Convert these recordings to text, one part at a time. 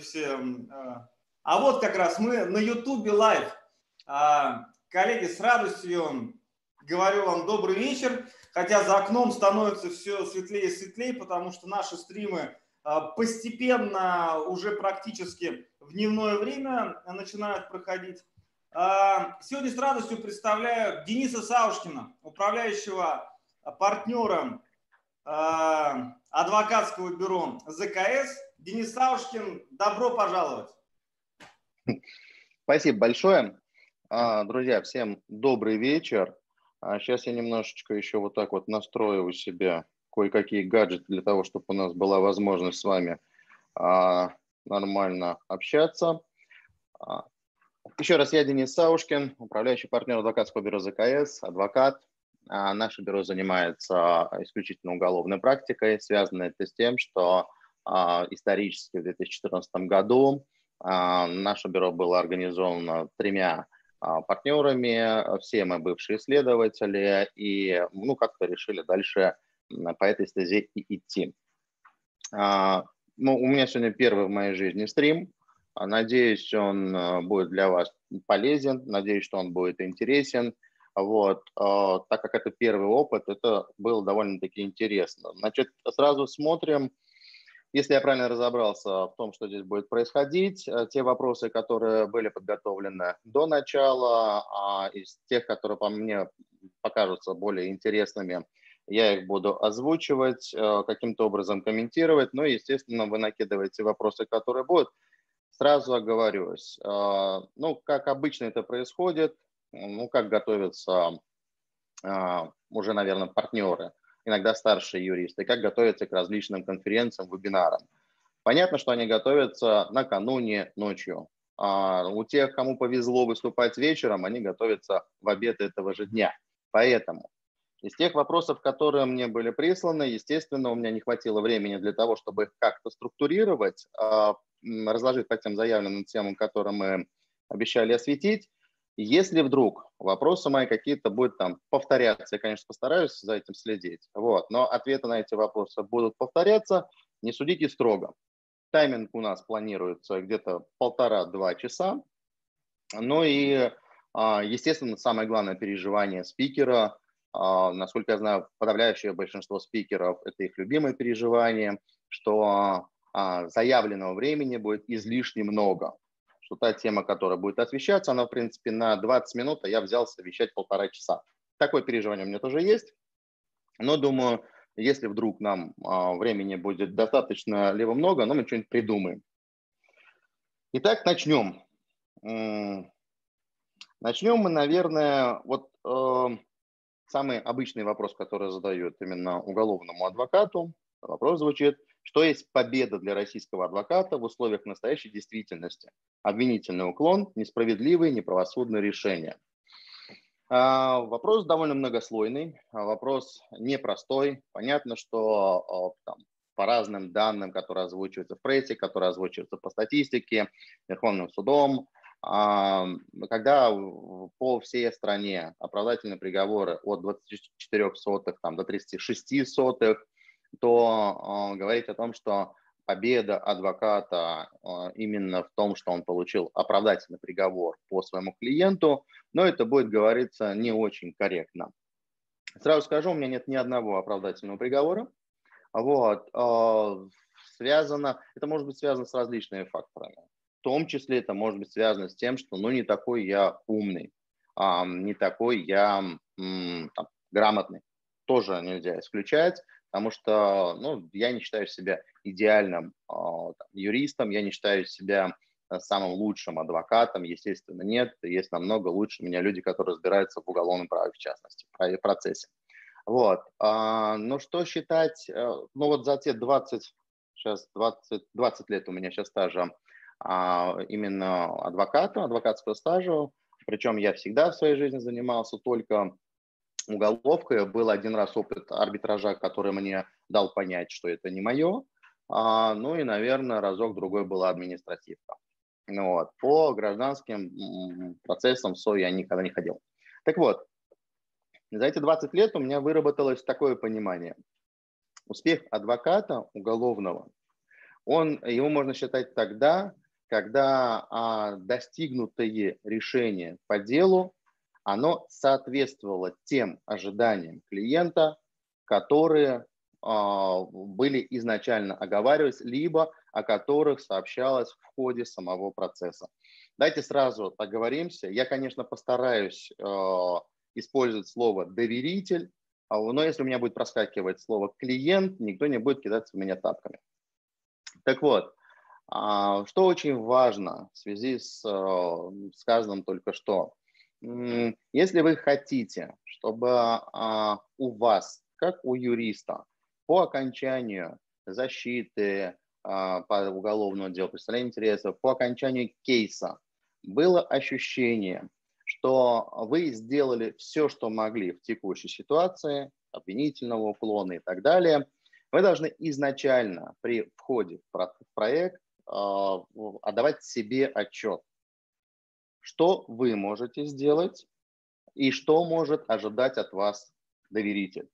Здравствуйте всем. А вот как раз мы на YouTube Live. А, коллеги, с радостью говорю вам добрый вечер. Хотя за окном становится все светлее и светлее, потому что наши стримы а, постепенно уже практически в дневное время начинают проходить. А, сегодня с радостью представляю Дениса Саушкина, управляющего партнером а, адвокатского бюро ЗКС. Денис Саушкин, добро пожаловать. Спасибо большое. Друзья, всем добрый вечер. Сейчас я немножечко еще вот так вот настрою у себя кое-какие гаджеты для того, чтобы у нас была возможность с вами а, нормально общаться. А, еще раз, я Денис Саушкин, управляющий партнер адвокатского бюро ЗКС, адвокат. А, наше бюро занимается исключительно уголовной практикой. Связано это с тем, что а, исторически в 2014 году а, наше бюро было организовано тремя партнерами, все мы бывшие исследователи, и ну, как-то решили дальше по этой стезе и идти. Ну, у меня сегодня первый в моей жизни стрим. Надеюсь, он а, будет для вас полезен, надеюсь, что он будет интересен. Вот, так как это первый опыт, это было довольно-таки интересно. Значит, сразу смотрим, если я правильно разобрался в том, что здесь будет происходить, те вопросы, которые были подготовлены до начала, а из тех, которые по мне покажутся более интересными, я их буду озвучивать, э, каким-то образом комментировать, но, естественно, вы накидываете вопросы, которые будут. Сразу оговорюсь. Э, ну, как обычно это происходит, ну, как готовятся э, уже, наверное, партнеры, иногда старшие юристы, как готовятся к различным конференциям, вебинарам. Понятно, что они готовятся накануне ночью. А у тех, кому повезло выступать вечером, они готовятся в обед этого же дня. Поэтому из тех вопросов, которые мне были присланы, естественно, у меня не хватило времени для того, чтобы их как-то структурировать, а, разложить по тем заявленным темам, которые мы обещали осветить. Если вдруг вопросы мои какие-то будут там повторяться, я, конечно, постараюсь за этим следить, вот, но ответы на эти вопросы будут повторяться, не судите строго. Тайминг у нас планируется где-то полтора-два часа. Ну и, а, естественно, самое главное переживание спикера – а, насколько я знаю, подавляющее большинство спикеров – это их любимое переживание, что а, заявленного времени будет излишне много, что та тема, которая будет освещаться, она, в принципе, на 20 минут, а я взялся вещать полтора часа. Такое переживание у меня тоже есть, но думаю, если вдруг нам а, времени будет достаточно либо много, но мы что-нибудь придумаем. Итак, начнем. Начнем мы, наверное, вот э, самый обычный вопрос, который задают именно уголовному адвокату, вопрос звучит, что есть победа для российского адвоката в условиях настоящей действительности? Обвинительный уклон, несправедливые, неправосудные решения. А, вопрос довольно многослойный, а, вопрос непростой. Понятно, что а, там, по разным данным, которые озвучиваются в прессе, которые озвучиваются по статистике, Верховным судом, когда по всей стране оправдательные приговоры от 24 сотых там, до 36 сотых, то говорить о том, что победа адвоката именно в том, что он получил оправдательный приговор по своему клиенту, но это будет говориться не очень корректно. Сразу скажу, у меня нет ни одного оправдательного приговора. Вот, связано, это может быть связано с различными факторами. В том числе это может быть связано с тем, что ну не такой я умный, а, не такой я там, грамотный. Тоже нельзя исключать, потому что ну, я не считаю себя идеальным там, юристом, я не считаю себя э, самым лучшим адвокатом, естественно, нет. Есть намного лучше меня люди, которые разбираются в уголовном праве, в частности, в процессе. Вот. А, но что считать, э, ну вот за те 20, сейчас 20, 20 лет у меня сейчас стажа а, именно адвоката, адвокатского стажа. Причем я всегда в своей жизни занимался только уголовкой. Был один раз опыт арбитража, который мне дал понять, что это не мое. А, ну и, наверное, разок-другой была административка. Ну вот. По гражданским процессам СО я никогда не ходил. Так вот, за эти 20 лет у меня выработалось такое понимание. Успех адвоката уголовного Он, его можно считать тогда, когда а, достигнутое решение по делу, оно соответствовало тем ожиданиям клиента, которые а, были изначально оговаривались, либо о которых сообщалось в ходе самого процесса. Давайте сразу оговоримся. Я, конечно, постараюсь э, использовать слово «доверитель», а, но если у меня будет проскакивать слово «клиент», никто не будет кидаться в меня тапками. Так вот, а, что очень важно в связи с сказанным только что. Если вы хотите, чтобы а, у вас, как у юриста, по окончанию защиты по уголовному делу, представления интересов, по окончанию кейса было ощущение, что вы сделали все, что могли в текущей ситуации, обвинительного уклона и так далее, вы должны изначально при входе в проект а, отдавать себе отчет, что вы можете сделать и что может ожидать от вас доверитель.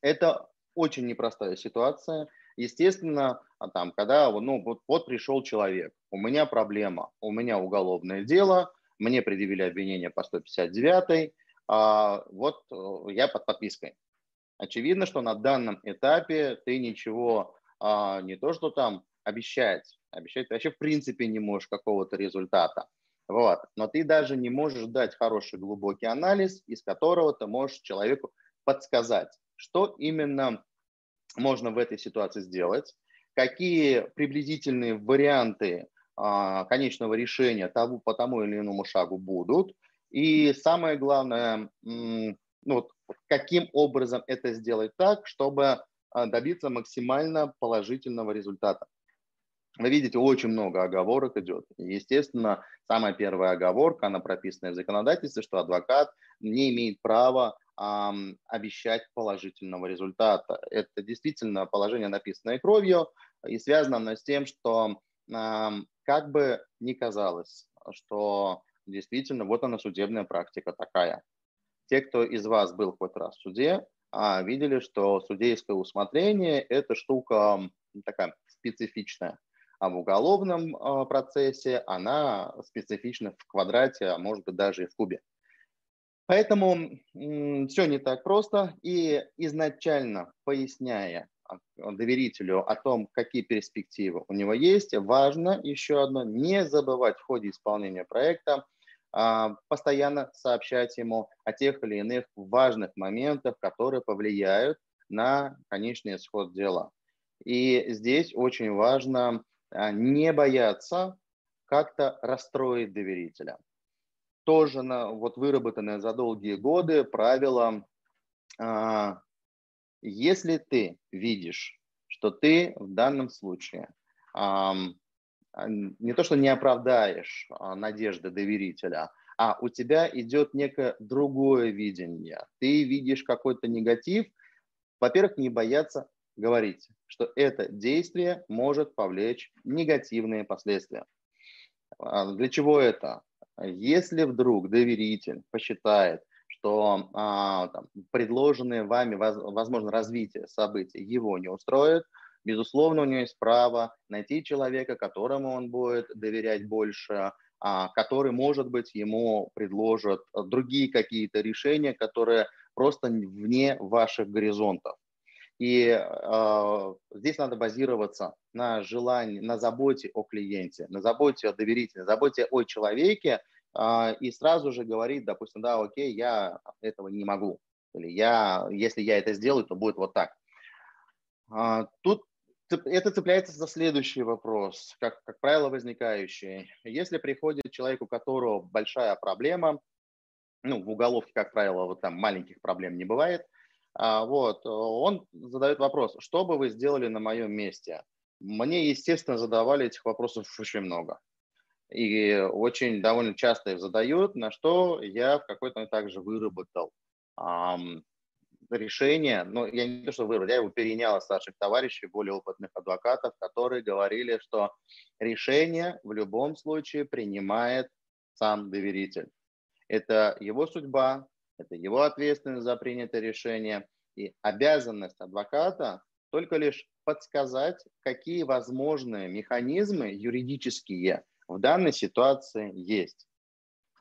Это очень непростая ситуация. Естественно, а там, когда ну, вот, вот пришел человек, у меня проблема, у меня уголовное дело, мне предъявили обвинение по 159, а, вот э, я под подпиской. Очевидно, что на данном этапе ты ничего а, не то, что там обещать, обещать ты вообще в принципе не можешь какого-то результата. Вот. Но ты даже не можешь дать хороший глубокий анализ, из которого ты можешь человеку подсказать, что именно можно в этой ситуации сделать, какие приблизительные варианты а, конечного решения того, по тому или иному шагу будут. И самое главное, ну, вот, каким образом это сделать так, чтобы а, добиться максимально положительного результата. Вы видите, очень много оговорок идет. Естественно, самая первая оговорка, она прописана в законодательстве, что адвокат не имеет права эм, обещать положительного результата. Это действительно положение, написанное кровью, и связано оно с тем, что эм, как бы ни казалось, что действительно вот она судебная практика такая. Те, кто из вас был хоть раз в суде, а, видели, что судейское усмотрение – это штука такая специфичная. А в уголовном процессе она специфична в квадрате, а может быть даже и в кубе. Поэтому все не так просто. И изначально поясняя доверителю о том, какие перспективы у него есть, важно еще одно, не забывать в ходе исполнения проекта а, постоянно сообщать ему о тех или иных важных моментах, которые повлияют на конечный исход дела. И здесь очень важно не бояться как-то расстроить доверителя. Тоже на, вот выработанное за долгие годы правило, а, если ты видишь, что ты в данном случае не то, что не оправдаешь а, надежды доверителя, а у тебя идет некое другое видение. Ты видишь какой-то негатив. Во-первых, не бояться говорить, что это действие может повлечь негативные последствия. А, для чего это? Если вдруг доверитель посчитает, что а, там, предложенное вами, возможно, развитие событий его не устроит, безусловно, у него есть право найти человека, которому он будет доверять больше, а, который, может быть, ему предложит другие какие-то решения, которые просто вне ваших горизонтов. И э, здесь надо базироваться на желании, на заботе о клиенте, на заботе о доверителе, на заботе о человеке, э, и сразу же говорить, допустим, да, окей, я этого не могу, или я, если я это сделаю, то будет вот так. Э, тут это цепляется за следующий вопрос, как, как правило, возникающий. Если приходит человек, у которого большая проблема, ну, в уголовке, как правило, вот там маленьких проблем не бывает, а, вот, он задает вопрос, что бы вы сделали на моем месте? Мне, естественно, задавали этих вопросов очень много. И очень довольно часто их задают, на что я в какой-то момент также выработал решение, ну, я не то, что выбрал, я его перенял от старших товарищей, более опытных адвокатов, которые говорили, что решение в любом случае принимает сам доверитель. Это его судьба, это его ответственность за принятое решение. И обязанность адвоката только лишь подсказать, какие возможные механизмы юридические в данной ситуации есть.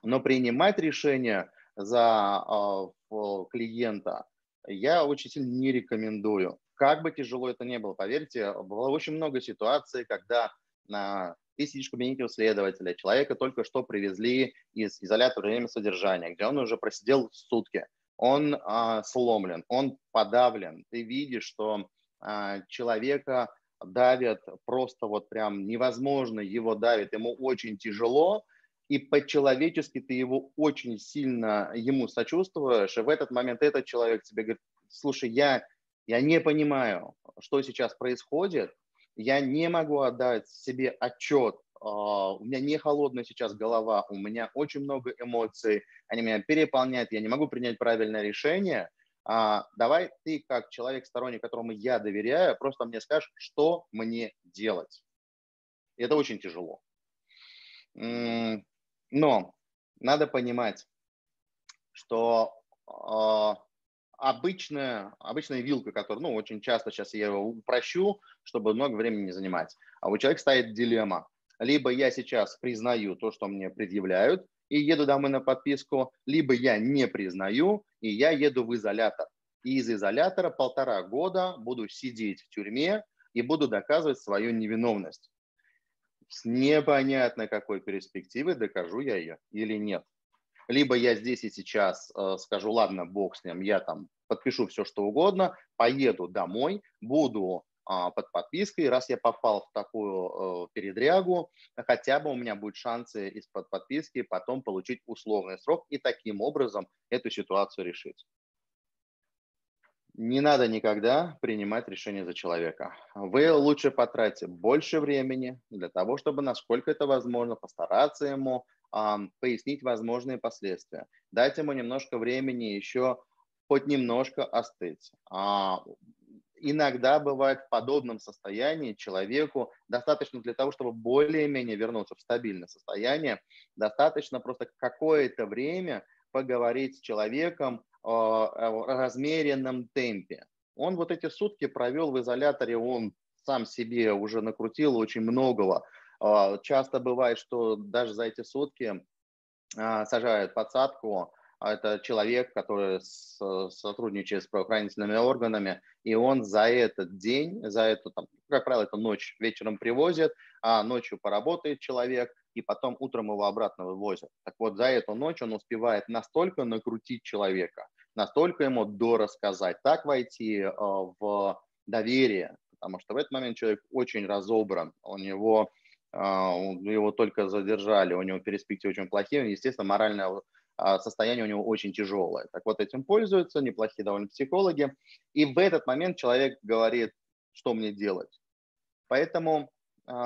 Но принимать решение за э, клиента я очень сильно не рекомендую. Как бы тяжело это ни было, поверьте, было очень много ситуаций, когда на ты сидишь в кабинете у следователя, человека только что привезли из изолятора времени содержания, где он уже просидел сутки, он а, сломлен, он подавлен, ты видишь, что а, человека давят просто вот прям невозможно его давит, ему очень тяжело, и по-человечески ты его очень сильно ему сочувствуешь, и в этот момент этот человек тебе говорит, слушай, я, я не понимаю, что сейчас происходит, я не могу отдать себе отчет, а, у меня не холодная сейчас голова, у меня очень много эмоций, они меня переполняют, я не могу принять правильное решение. А, давай ты, как человек сторонник, которому я доверяю, просто мне скажешь, что мне делать. Это очень тяжело. Но надо понимать, что э, обычная, обычная вилка, которая, ну, очень часто сейчас я его упрощу, чтобы много времени не занимать. А у человека стоит дилемма. Либо я сейчас признаю то, что мне предъявляют, и еду домой на подписку, либо я не признаю, и я еду в изолятор. И из изолятора полтора года буду сидеть в тюрьме и буду доказывать свою невиновность с непонятно какой перспективы докажу я ее или нет. Либо я здесь и сейчас э, скажу, ладно, бог с ним, я там подпишу все, что угодно, поеду домой, буду э, под подпиской, раз я попал в такую э, передрягу, хотя бы у меня будут шансы из-под подписки потом получить условный срок и таким образом эту ситуацию решить. Не надо никогда принимать решение за человека. Вы лучше потратите больше времени для того, чтобы, насколько это возможно, постараться ему пояснить возможные последствия. Дать ему немножко времени еще хоть немножко остыть. А, иногда бывает в подобном состоянии человеку достаточно для того, чтобы более-менее вернуться в стабильное состояние, достаточно просто какое-то время поговорить с человеком, в размеренном темпе. Он вот эти сутки провел в изоляторе, он сам себе уже накрутил очень многого. А, часто бывает, что даже за эти сутки а, сажают подсадку, а это человек, который сотрудничает с правоохранительными органами, и он за этот день, за эту, там, как правило, это ночь вечером привозит, а ночью поработает человек, и потом утром его обратно вывозят. Так вот, за эту ночь он успевает настолько накрутить человека, настолько ему дорассказать, так войти в доверие, потому что в этот момент человек очень разобран, у него его только задержали, у него перспективы очень плохие, естественно, моральное э, состояние у него очень тяжелое. Так вот, этим пользуются неплохие довольно психологи, и в этот момент человек говорит, что мне делать. Поэтому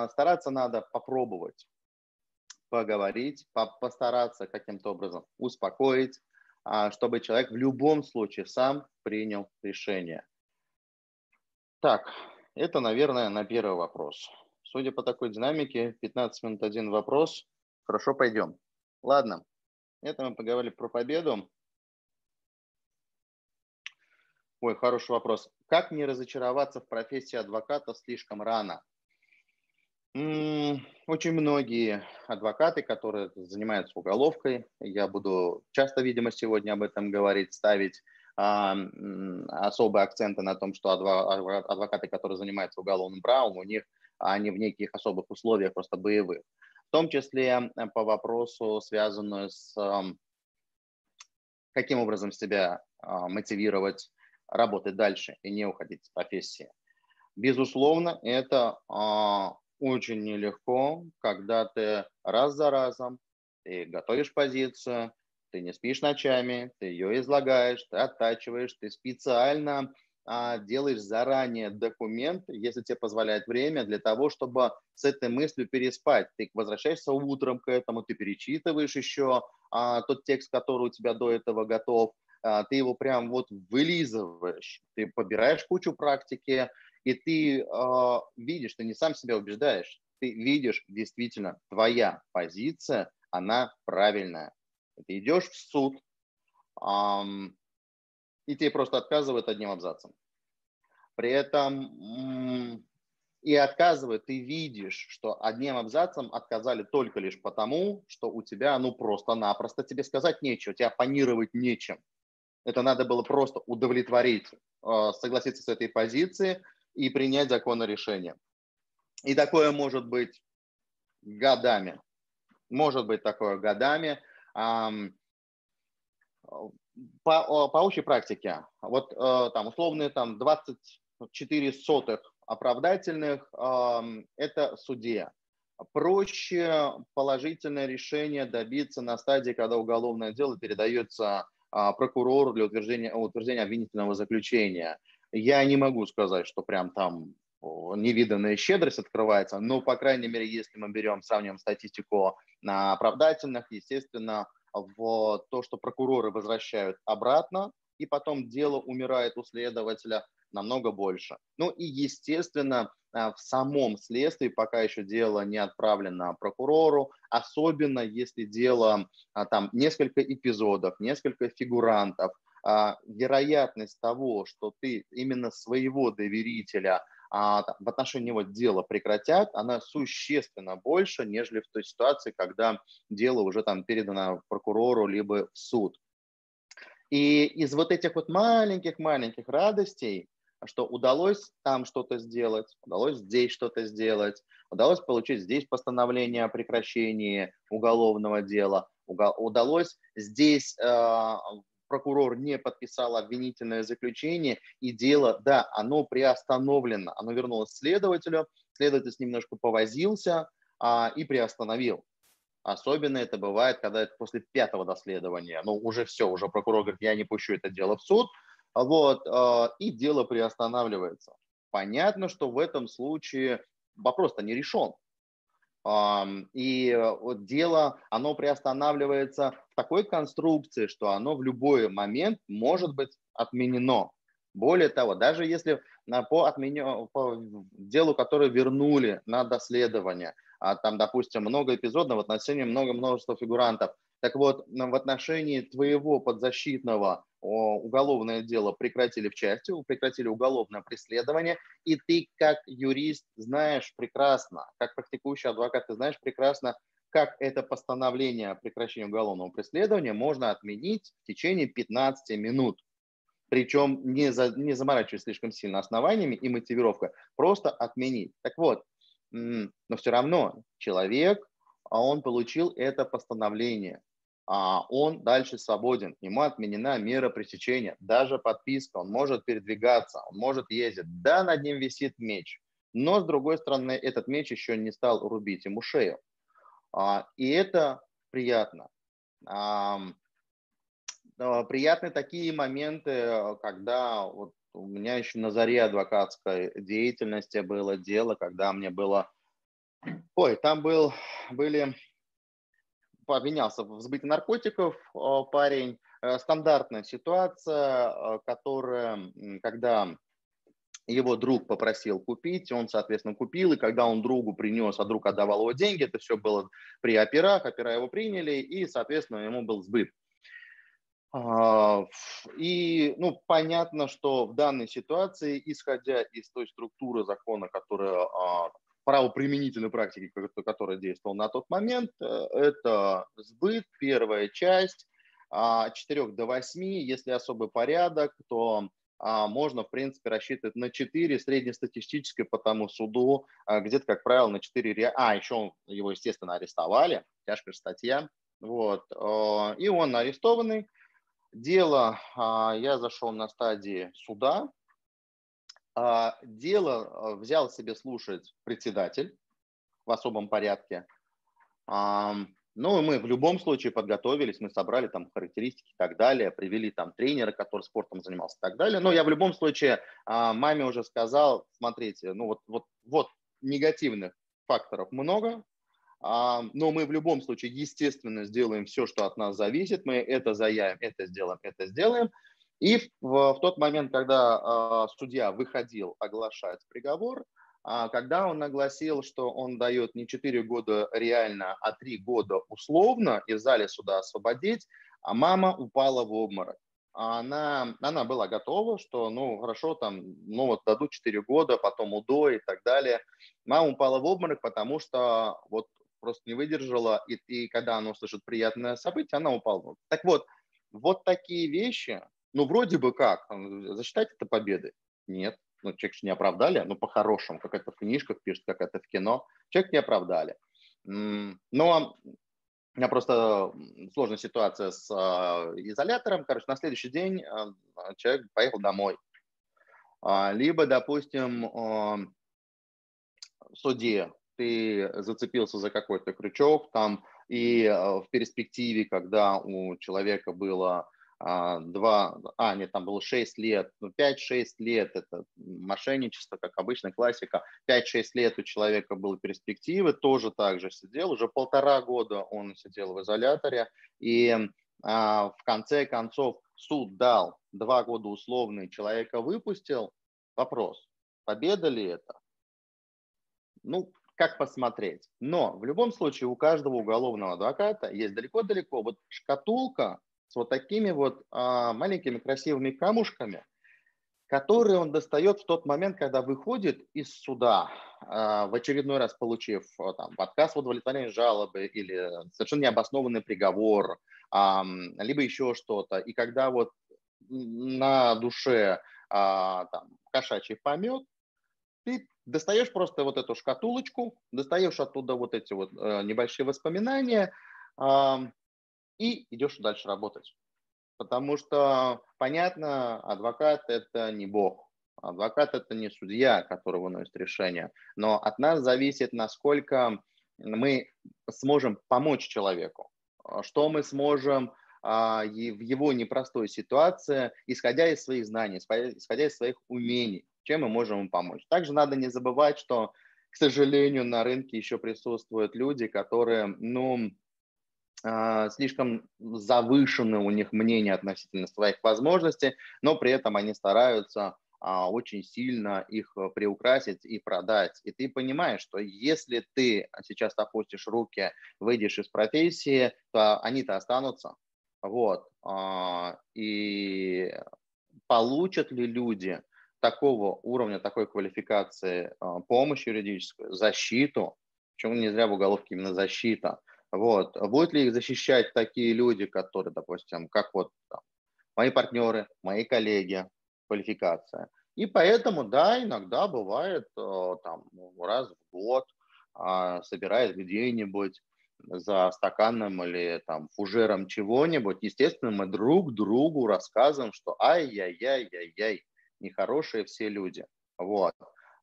стараться надо попробовать поговорить, постараться каким-то образом успокоить, а, чтобы человек в любом случае сам принял решение. Так, это, наверное, на первый вопрос. Судя по такой динамике, 15 минут один вопрос. Хорошо, пойдем. Ладно, это мы поговорили про победу. Ой, хороший вопрос. Как не разочароваться в профессии адвоката слишком рано? Очень многие адвокаты, которые занимаются уголовкой, я буду часто, видимо, сегодня об этом говорить, ставить а, особые акценты на том, что адвокаты, которые занимаются уголовным правом, у них они в неких особых условиях просто боевых. В том числе по вопросу, связанную с каким образом себя а, мотивировать работать дальше и не уходить с профессии. Безусловно, это а, очень нелегко, когда ты раз за разом ты готовишь позицию, ты не спишь ночами, ты ее излагаешь, ты оттачиваешь, ты специально а, делаешь заранее документ, если тебе позволяет время, для того, чтобы с этой мыслью переспать. Ты возвращаешься утром к этому, ты перечитываешь еще а, тот текст, который у тебя до этого готов, а, ты его прям вот вылизываешь, ты побираешь кучу практики, и ты э, видишь, ты не сам себя убеждаешь, ты видишь действительно твоя позиция, она правильная. Ты идешь в суд, и тебе просто отказывают одним абзацем. При этом и отказывает, ты видишь, что одним абзацем отказали только лишь потому, что у тебя, ну, просто-напросто тебе сказать нечего, тебя панировать нечем. Это надо было просто удовлетворить, э, согласиться с этой позицией и принять законное решение. И такое может быть годами. Может быть такое годами. По, по общей практике, вот э, там условные там 24 сотых оправдательных – это судья. Проще положительное решение добиться на стадии, когда уголовное дело передается а, прокурору для утверждения, утверждения обвинительного заключения. Я не могу сказать, что прям там невиданная щедрость открывается, но, по крайней мере, если мы берем, сравниваем статистику на оправдательных, естественно, в то, что прокуроры возвращают обратно, и потом дело умирает у следователя, намного больше. Ну и, естественно, а, в самом следствии пока еще дело не отправлено прокурору, особенно если дело а, там несколько эпизодов, несколько фигурантов, а, вероятность того, что ты именно своего доверителя в отношении него дело прекратят, она существенно больше, нежели в той ситуации, когда дело уже там передано прокурору либо в суд. И из вот этих вот маленьких-маленьких радостей что удалось там что-то сделать, удалось здесь что-то сделать, удалось получить здесь постановление о прекращении уголовного дела, удалось здесь э, прокурор не подписал обвинительное заключение, и дело, да, оно приостановлено, оно вернулось следователю, следователь с ним немножко повозился а, и приостановил. Особенно это бывает, когда это после пятого доследования. Ну, уже все, уже прокурор говорит, я не пущу это дело в суд, вот, а, и дело приостанавливается. Понятно, что в этом случае вопрос-то не решен. И вот дело, оно приостанавливается в такой конструкции, что оно в любой момент может быть отменено. Более того, даже если по, отменю, по делу, которое вернули на доследование, а там, допустим, много эпизодов в отношении много множества фигурантов, так вот, в отношении твоего подзащитного уголовное дело прекратили в части, прекратили уголовное преследование, и ты как юрист знаешь прекрасно, как практикующий адвокат, ты знаешь прекрасно, как это постановление о прекращении уголовного преследования можно отменить в течение 15 минут. Причем не, за, не заморачиваясь слишком сильно основаниями и мотивировкой, просто отменить. Так вот, но все равно человек, а он получил это постановление он дальше свободен, ему отменена мера пресечения, даже подписка, он может передвигаться, он может ездить. Да, над ним висит меч, но с другой стороны этот меч еще не стал рубить ему шею. А, и это приятно. Приятны такие моменты, когда вот у меня еще на заре адвокатской деятельности было дело, когда мне было... Ой, там был, были обвинялся в сбытии наркотиков парень. Э, стандартная ситуация, э, которая, когда его друг попросил купить, он, соответственно, купил, и когда он другу принес, а друг отдавал его деньги, это все было при операх, опера его приняли, и, соответственно, ему был сбыт. А, и ну, понятно, что в данной ситуации, исходя из той структуры закона, которая а, правоприменительной практики, которая действовала на тот момент, э, это сбыт, первая часть, 4 а, до 8, если особый порядок, то а, можно, в принципе, рассчитывать на 4 среднестатистическое по тому суду, а, где-то, как правило, на 4... А, еще его, естественно, арестовали, тяжкая статья, вот, и он арестованный. Дело, я зашел на стадии суда, дело а, взял себе слушать председатель в особом порядке. Ну, мы в любом случае подготовились, мы собрали там характеристики и так далее, привели там тренера, который спортом занимался и так далее. Но я в любом случае а, маме уже сказал, смотрите, ну вот, вот, вот негативных факторов много, но мы в любом случае, естественно, сделаем все, что от нас зависит. Мы это заявим, это сделаем, это сделаем. И в, в тот момент, когда э, судья выходил оглашать приговор, э, когда он огласил, что он дает не 4 года реально, а 3 года условно и в зале суда освободить, а мама упала в обморок. она, она была готова, что, ну, хорошо, там, ну, вот дадут 4 года, потом УДО и так далее. Мама упала в обморок, потому что вот просто не выдержала, и, и когда она услышит приятное событие, она упала. Так вот, вот такие вещи, ну, вроде бы как, засчитать это победы? Нет. Ну, человек не оправдали, ну, по-хорошему, как это в книжках пишут, как это в кино. Человек не оправдали. Но у меня просто сложная ситуация с э, изолятором. Короче, на следующий день э, человек поехал домой. А, либо, допустим, в суде ты зацепился за какой-то крючок, там, и в перспективе, когда у человека было а, два, а, нет, там было 6 лет, ну, 5-6 лет, это мошенничество, как обычно, классика, 5-6 лет у человека было перспективы, тоже так же сидел, уже полтора года он сидел в изоляторе, и а, в конце концов суд дал два года условный, человека выпустил, вопрос, победа ли это? Ну, как посмотреть. Но в любом случае у каждого уголовного адвоката есть далеко-далеко вот шкатулка с вот такими вот а, маленькими красивыми камушками, которые он достает в тот момент, когда выходит из суда, а, в очередной раз получив а, там, отказ в удовлетворении жалобы или совершенно необоснованный приговор, а, либо еще что-то. И когда вот на душе а, там, кошачий помет, ты достаешь просто вот эту шкатулочку, достаешь оттуда вот эти вот э, небольшие воспоминания, и идешь дальше работать. Потому что, понятно, адвокат – это не бог. Адвокат – это не судья, который выносит решение. Но от нас зависит, насколько мы сможем помочь человеку, что мы сможем а, в его непростой ситуации, исходя из своих знаний, исходя из своих умений, чем мы можем ему помочь. Также надо не забывать, что, к сожалению, на рынке еще присутствуют люди, которые, ну, слишком завышены у них мнения относительно своих возможностей, но при этом они стараются а, очень сильно их э, приукрасить и продать. И ты понимаешь, что если ты сейчас опустишь руки, выйдешь из профессии, то они-то останутся. Вот. А, и получат ли люди такого уровня, такой квалификации помощь юридическую, защиту, почему не зря в уголовке именно защита – вот. Будут ли их защищать такие люди, которые, допустим, как вот там, мои партнеры, мои коллеги, квалификация. И поэтому, да, иногда бывает э, там раз в год а, собирает где-нибудь за стаканом или там фужером чего-нибудь, естественно, мы друг другу рассказываем, что ай-яй-яй-яй-яй, нехорошие все люди. Вот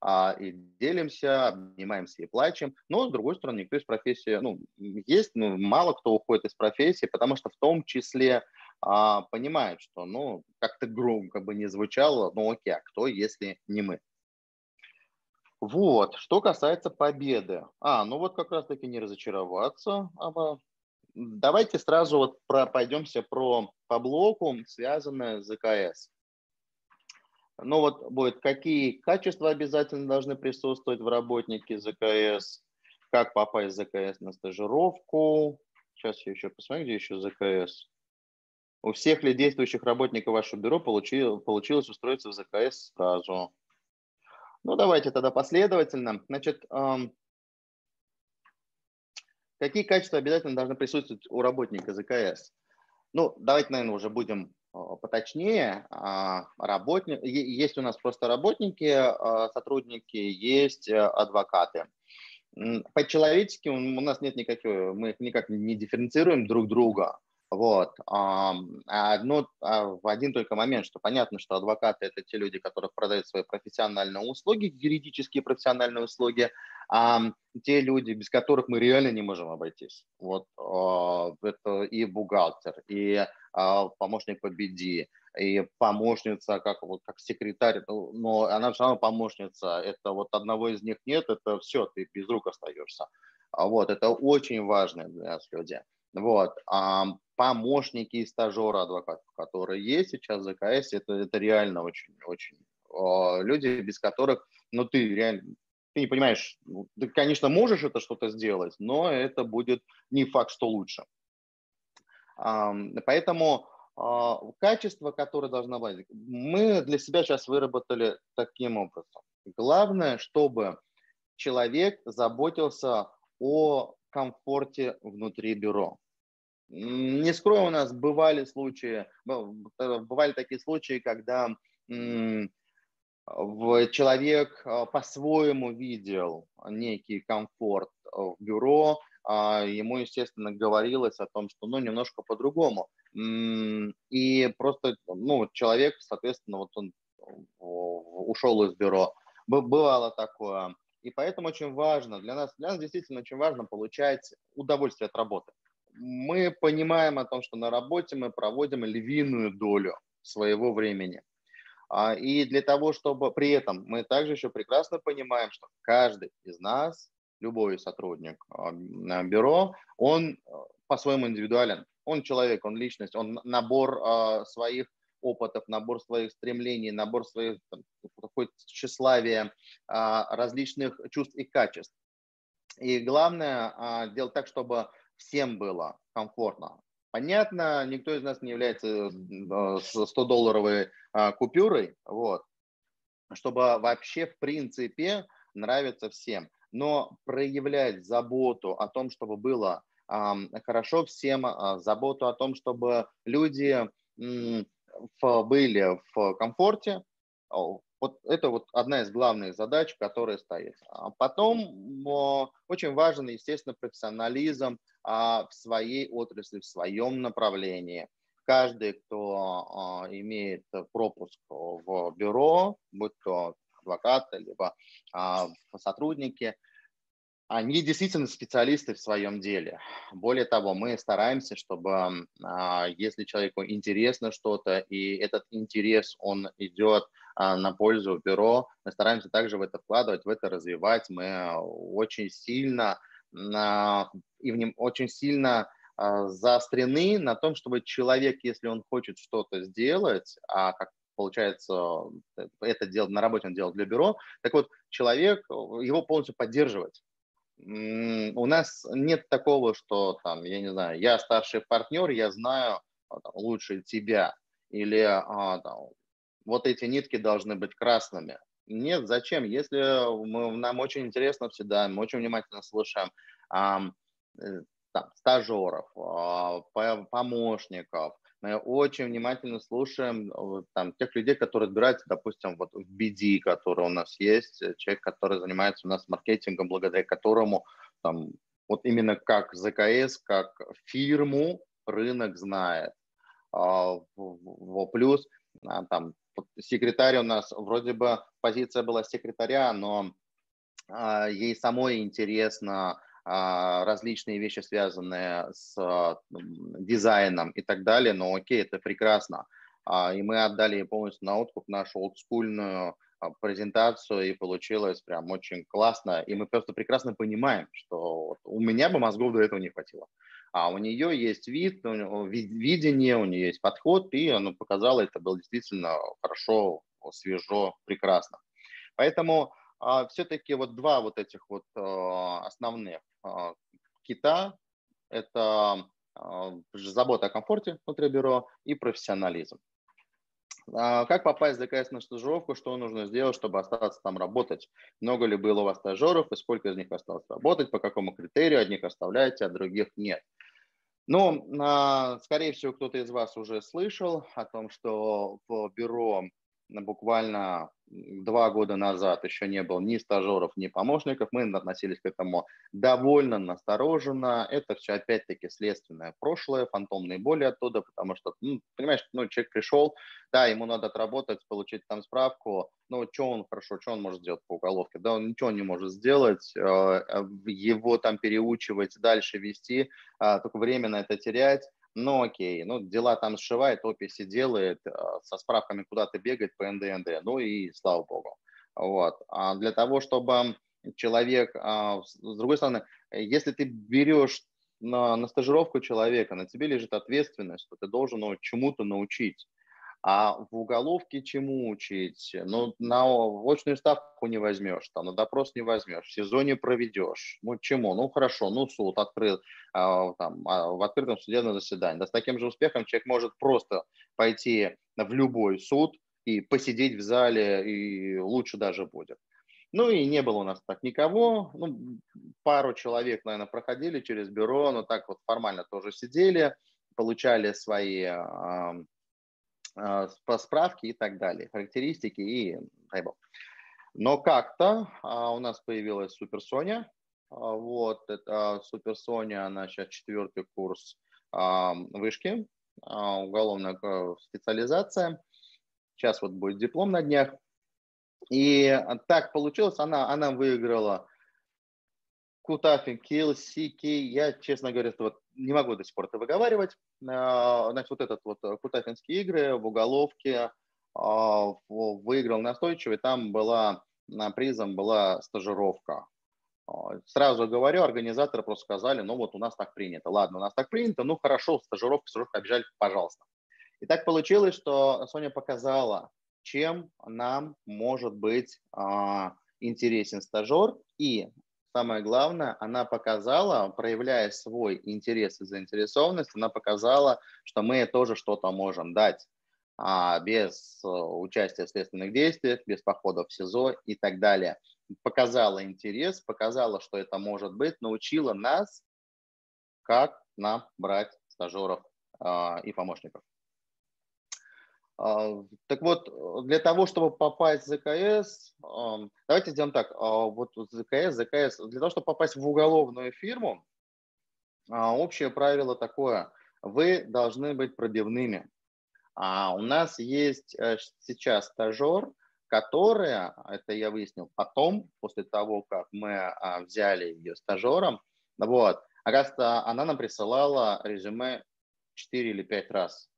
а, и делимся, обнимаемся и плачем. Но, с другой стороны, никто из профессии, ну, есть, ну, мало кто уходит из профессии, потому что в том числе а, понимают, что, ну, как-то громко бы не звучало, ну, окей, а кто, если не мы? Вот, что касается победы. А, ну вот как раз-таки не разочароваться. А, давайте сразу вот про, пойдемся про, по блоку, связанное с ЗКС. Ну вот будет, какие качества обязательно должны присутствовать в работнике ЗКС, как попасть в ЗКС на стажировку. Сейчас я еще посмотрю, где еще ЗКС. У всех ли действующих работников вашего бюро получил, получилось устроиться в ЗКС сразу? Ну, давайте тогда последовательно. Значит, эм, какие качества обязательно должны присутствовать у работника ЗКС? Ну, давайте, наверное, уже будем поточнее, а, работник, есть у нас просто работники, а, сотрудники, есть э, адвокаты. По-человечески у нас нет никакой, мы их никак не дифференцируем друг друга. Вот. Одно, в один только момент, что понятно, что адвокаты – это те люди, которые продают свои профессиональные услуги, юридические профессиональные услуги, а те люди, без которых мы реально не можем обойтись. Вот это и бухгалтер, и а, помощник по BD, и помощница, как, вот, как секретарь, ну, но она все равно помощница, это вот одного из них нет, это все, ты без рук остаешься. А вот, это очень важные для нас люди. Вот, а помощники и стажеры адвокатов, которые есть сейчас в ЗКС, это, это реально очень-очень люди, без которых, ну, ты реально, ты не понимаешь, ну, ты, конечно, можешь это что-то сделать, но это будет не факт, что лучше. Поэтому а, качество, которое должно быть, мы для себя сейчас выработали таким образом. Главное, чтобы человек заботился о комфорте внутри бюро. Не скрою, у нас бывали случаи, бывали такие случаи, когда человек а, по-своему видел некий комфорт в бюро, ему, естественно, говорилось о том, что ну, немножко по-другому. И просто ну, человек, соответственно, вот он ушел из бюро. Бывало такое. И поэтому очень важно, для нас, для нас действительно очень важно получать удовольствие от работы. Мы понимаем о том, что на работе мы проводим львиную долю своего времени. А, и для того, чтобы при этом мы также еще прекрасно понимаем, что каждый из нас, любой сотрудник а, бюро, он а, по-своему индивидуален. Он человек, он личность, он набор своих опытов, набор своих стремлений, набор своих какое-то тщеславия, различных чувств и качеств. И главное делать так, чтобы всем было комфортно. Понятно, никто из нас не является 100-долларовой а, купюрой, вот, чтобы вообще в принципе нравиться всем. Но проявлять заботу о том, чтобы было хорошо всем, а, заботу о том, чтобы люди были в комфорте, вот это вот одна из главных задач, которая стоит. А потом очень важен, естественно, профессионализм в своей отрасли, в своем направлении. Каждый, кто имеет пропуск в бюро, будь то адвокаты, либо сотрудники, они действительно специалисты в своем деле. Более того, мы стараемся, чтобы если человеку интересно что-то, и этот интерес, он идет а, на пользу бюро. Мы стараемся также в это вкладывать, в это развивать. Мы очень сильно и в нем очень сильно а, заострены на том, чтобы человек, если он хочет что-то сделать, а как получается это дело на работе он делал для бюро, так вот человек его полностью поддерживать. У нас нет такого, что там, я не знаю, я старший партнер, я знаю а, там, лучше тебя, или а, там, вот эти нитки должны быть красными. Нет, зачем? Если мы, нам очень интересно всегда, мы очень внимательно слушаем а, там, стажеров, а, помощников, мы очень внимательно слушаем там, тех людей, которые отбираются, допустим, вот в BD, который у нас есть, человек, который занимается у нас маркетингом, благодаря которому там, вот именно как ЗКС, как фирму рынок знает. А, плюс а, там секретарь у нас, вроде бы позиция была секретаря, но а, ей самой интересно различные вещи, связанные с а, дизайном и так далее, но окей, это прекрасно. А, и мы отдали полностью на откуп нашу олдскульную а, презентацию, и получилось прям очень классно. И мы просто прекрасно понимаем, что у меня бы мозгов до этого не хватило а у нее есть вид, видение, у нее есть подход, и она показала, это было действительно хорошо, свежо, прекрасно. Поэтому а, все-таки вот два вот этих вот а, основных а, кита – это а, забота о комфорте внутри бюро и профессионализм. А как попасть в ДКС на стажировку, что нужно сделать, чтобы остаться там работать? Много ли было у вас стажеров и сколько из них осталось работать, по какому критерию одних оставляете, а других нет? Ну, скорее всего, кто-то из вас уже слышал о том, что в бюро буквально два года назад еще не было ни стажеров, ни помощников. Мы относились к этому довольно настороженно. Это все опять-таки следственное прошлое, фантомные боли оттуда, потому что, ну, понимаешь, ну, человек пришел, да, ему надо отработать, получить там справку, ну, что он хорошо, что он может сделать по уголовке? Да, он ничего не может сделать, э, э, его там переучивать, дальше вести, а, только время на это терять ну окей, ну дела там сшивает, описи делает, а, со справками куда-то бегает по НДНД, ну и слава богу. Вот. А для того, чтобы человек, а, с другой стороны, если ты берешь на, на стажировку человека, на тебе лежит ответственность, что ты должен его чему-то научить. А в уголовке чему учить? Ну, на очную ставку не возьмешь, там, на допрос не возьмешь, в сезоне проведешь. Ну, чему? Ну, хорошо, ну, суд открыл, а, там, а, в открытом судебном заседании. Да с таким же успехом человек может просто пойти в любой суд и посидеть в зале, и лучше даже будет. Ну и не было у нас так никого. Ну, пару человек, наверное, проходили через бюро, но так вот формально тоже сидели, получали свои э, справки и так далее, характеристики и дай бог. Но как-то а, у нас появилась Супер Соня. А, вот, это Супер Соня, она сейчас четвертый курс а, вышки, уголовная э, специализация. Сейчас вот будет диплом на днях. И так получилось, она, она выиграла Кутафин, CK. Я, честно говоря, вот не могу до сих пор это выговаривать. А, значит, вот этот вот э, Кутафинские игры в уголовке а, выиграл настойчиво, и там была призом была стажировка. А, сразу говорю, организаторы просто сказали, ну вот у нас так принято. Ладно, у нас так принято, ну хорошо, стажировка, стажировка, обижали, пожалуйста. И так получилось, что Соня показала, чем нам может быть интересен стажер, и самое главное, она показала, проявляя свой интерес и заинтересованность, она показала, что мы тоже что-то можем дать а, без э, участия в следственных действиях, без походов в СИЗО и так далее. Показала интерес, показала, что это может быть, научила нас, как нам брать стажеров а, и помощников. А, так вот, для того, чтобы попасть в ЗКС, давайте сделаем так, а, вот ЗКС, ЗКС, для того, чтобы попасть в уголовную фирму, а, общее правило такое, вы должны быть пробивными. А у нас есть э, сейчас стажер, которая, это я выяснил потом, после того, как мы взяли ее стажером, вот, оказывается, она нам присылала резюме 4 или 5 раз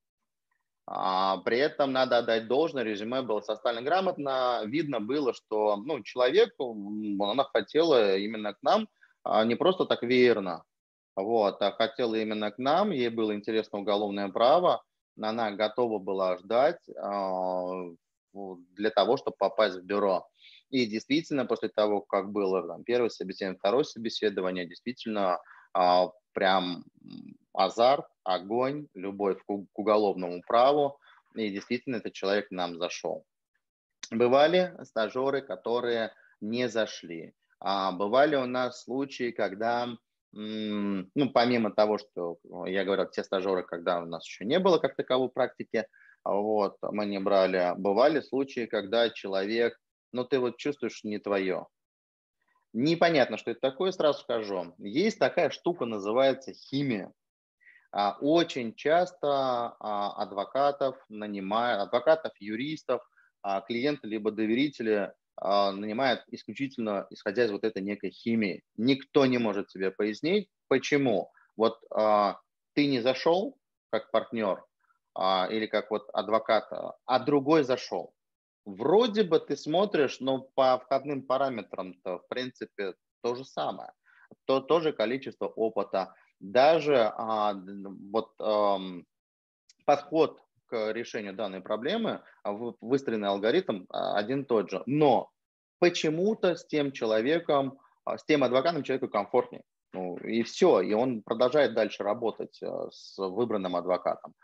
а, при этом надо отдать должное, резюме было составлено грамотно. Видно было, что ну, человек, она хотела именно к нам, а не просто так веерно, вот, а хотела именно к нам, ей было интересно уголовное право, она готова была ждать а, для того, чтобы попасть в бюро. И действительно, после того, как было там, первое собеседование, второе собеседование, действительно прям азарт, огонь, любовь к уголовному праву, и действительно этот человек нам зашел. Бывали стажеры, которые не зашли. А бывали у нас случаи, когда, ну, помимо того, что я говорил, те стажеры, когда у нас еще не было как таковой практики, вот, мы не брали, бывали случаи, когда человек, ну, ты вот чувствуешь не твое, Непонятно, что это такое, сразу скажу. Есть такая штука, называется химия. А, очень часто а, адвокатов нанимают, адвокатов, юристов, а, клиенты либо доверители нанимают исключительно исходя из вот этой некой химии. Никто не может себе пояснить, почему. Вот ты не зашел как партнер или как вот адвокат, а другой зашел. Вроде бы ты смотришь, но по входным параметрам-то в принципе то же самое. То, то же количество опыта, даже а, вот подход к решению данной проблемы, а, выстроенный алгоритм а, один и тот же. Но почему-то с тем человеком, с тем адвокатом человеку комфортнее. Ну, и все, и он продолжает дальше работать с выбранным адвокатом.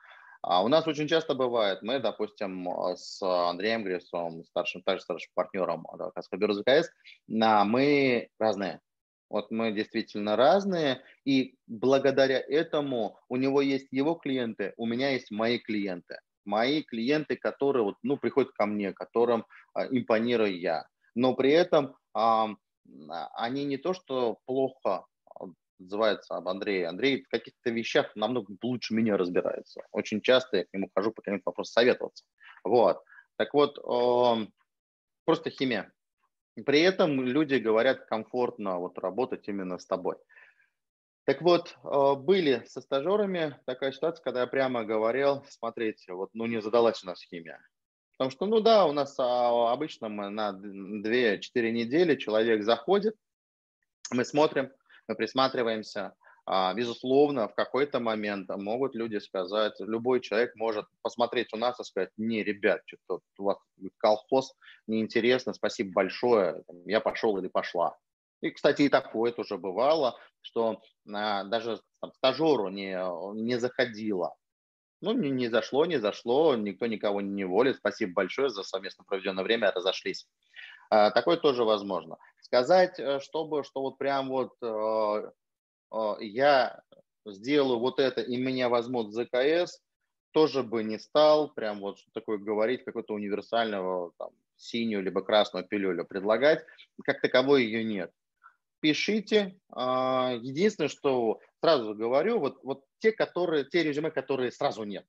А у нас очень часто бывает, мы, допустим, с Андреем Грисовым, старшим, также старшим партнером адвокатского бюро ЗКС, мы разные. Вот мы действительно разные, и благодаря этому у него есть его клиенты, у меня есть мои клиенты. Мои клиенты, которые вот, ну, приходят ко мне, которым а, импонирую я. Но при этом а, они не то, что плохо отзываются об Андрее. Андрей в каких-то вещах намного лучше меня разбирается. Очень часто я к нему хожу по каким-то вопросам советоваться. Вот. Так вот, э, просто химия. При этом люди говорят комфортно вот работать именно с тобой. Так вот, э, были со стажерами такая ситуация, когда я прямо говорил, смотрите, вот ну не задалась у нас химия. Потому что, ну да, у нас а, обычно мы на 2-4 недели человек заходит, мы смотрим, мы присматриваемся, безусловно, в какой-то момент могут люди сказать, любой человек может посмотреть у нас и сказать, не, ребят, что-то у вас колхоз неинтересно, спасибо большое, я пошел или пошла. И, кстати, и такое тоже бывало, что а, даже там, стажеру не, не заходило. Ну, не, не зашло, не зашло, никто никого не волит. Спасибо большое за совместно проведенное время, разошлись. А, такое тоже возможно. Сказать, э, чтобы, что вот прям вот э, я сделаю вот это и меня возьмут в ЗКС, тоже бы не стал прям вот такое говорить, какого-то универсального там, синюю либо красную пилюлю предлагать. Как таковой ее нет пишите. А, единственное, что сразу говорю, вот, вот те, которые, те резюме, которые сразу нет.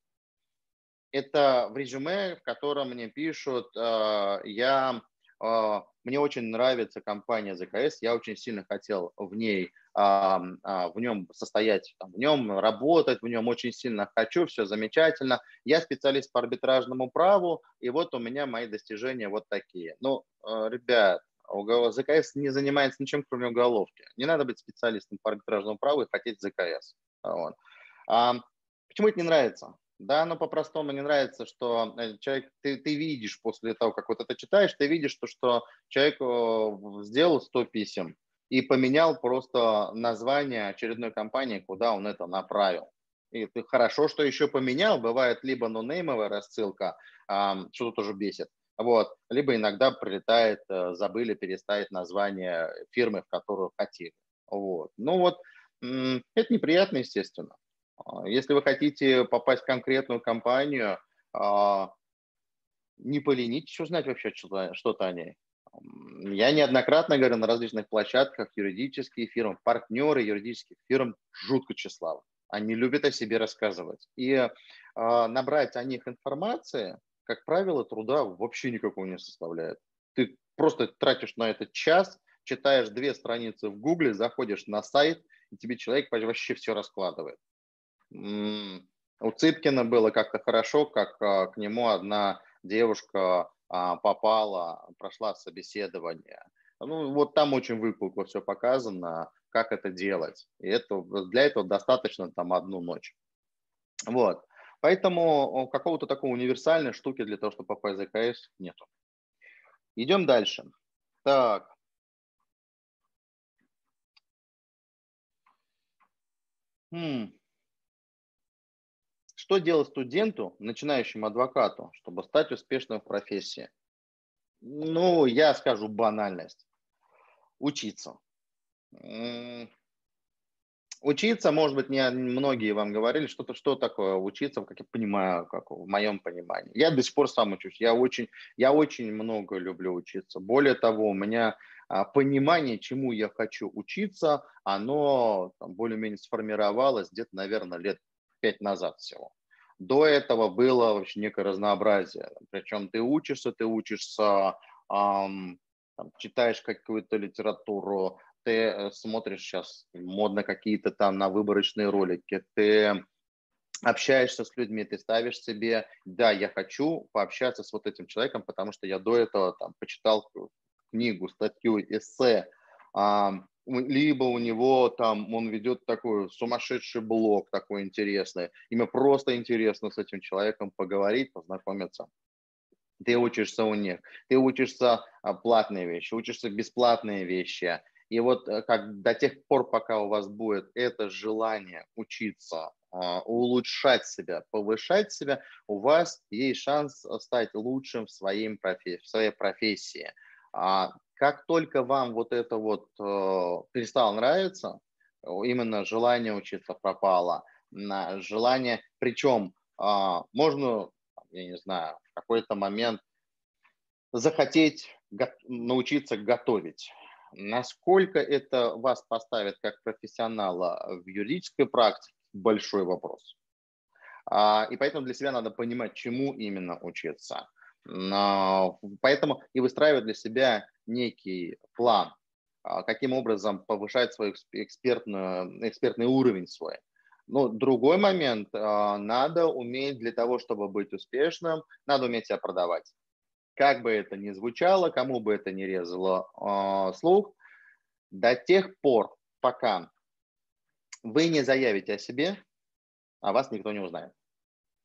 Это в резюме, в котором мне пишут, а, я, а, мне очень нравится компания ЗКС, я очень сильно хотел в ней, в нем состоять, в нем работать, в нем очень сильно хочу, все замечательно. Я специалист по арбитражному праву, и вот у меня мои достижения вот такие. Ну, ребят, ЗКС не занимается ничем, кроме уголовки. Не надо быть специалистом по арбитражному праву и хотеть ЗКС. Вот. А, почему это не нравится? Да, но по-простому не нравится, что э, человек, ты, ты видишь после того, как вот это читаешь, ты видишь, то, что человек э, сделал 100 писем и поменял просто название очередной компании, куда он это направил. И хорошо, что еще поменял. Бывает либо нонеймовая рассылка, что тоже бесит, вот. Либо иногда прилетает, э, забыли переставить название фирмы, в которую хотели. Вот. Ну вот, это неприятно, естественно. А, если вы хотите попасть в конкретную компанию, а, не поленитесь узнать вообще что-то о ней. Я неоднократно говорю на различных площадках, юридические фирмы, партнеры юридических фирм жутко тщеславны. Они любят о себе рассказывать. И э, набрать о них информации как правило, труда вообще никакого не составляет. Ты просто тратишь на это час, читаешь две страницы в Гугле, заходишь на сайт, и тебе человек вообще все раскладывает. У Цыпкина было как-то хорошо, как а, к нему одна девушка попала, прошла собеседование. Ну, вот там очень выпукло все показано, как это делать. И это, для этого достаточно там одну ночь. Вот. Поэтому какого-то такого универсальной штуки для того, чтобы попасть в ЗКС, нету. Идем дальше. Так. Хм. Что делать студенту, начинающему адвокату, чтобы стать успешным в профессии? Ну, я скажу банальность. Учиться. Учиться, может быть, не многие вам говорили, что-то, что такое учиться, как я понимаю, как в моем понимании. Я до сих пор сам учусь. Я очень, я очень много люблю учиться. Более того, у меня а, понимание, чему я хочу учиться, оно более-менее сформировалось где-то, наверное, лет пять назад всего. До этого было вообще некое разнообразие. Причем ты учишься, ты учишься, эм, там, читаешь какую-то литературу, ты э, смотришь сейчас модно какие-то там на выборочные ролики, ты общаешься с людьми, ты ставишь себе, да, я хочу пообщаться с вот этим человеком, потому что я до этого там почитал книгу, статью, эссе, а, либо у него там, он ведет такой сумасшедший блог такой интересный, и мне просто интересно с этим человеком поговорить, познакомиться. Ты учишься у них, ты учишься а, платные вещи, учишься бесплатные вещи, и вот э, как до тех пор, пока у вас будет это желание учиться, а, улучшать себя, повышать себя, у вас есть шанс стать лучшим в, своей профессии, в своей профессии. А как только вам вот это вот э, перестало нравиться, именно желание учиться пропало, желание, причем а, можно, я не знаю, в какой-то момент захотеть научиться готовить Насколько это вас поставит как профессионала в юридической практике, большой вопрос. А, и поэтому для себя надо понимать, чему именно учиться. Поэтому и выстраивать для себя некий план, а, каким образом повышать свой экспертный, экспертный уровень свой. Но другой момент, а, надо уметь для того, чтобы быть успешным, надо уметь себя продавать как бы это ни звучало, кому бы это ни резало э, слух, до тех пор, пока вы не заявите о себе, а вас никто не узнает.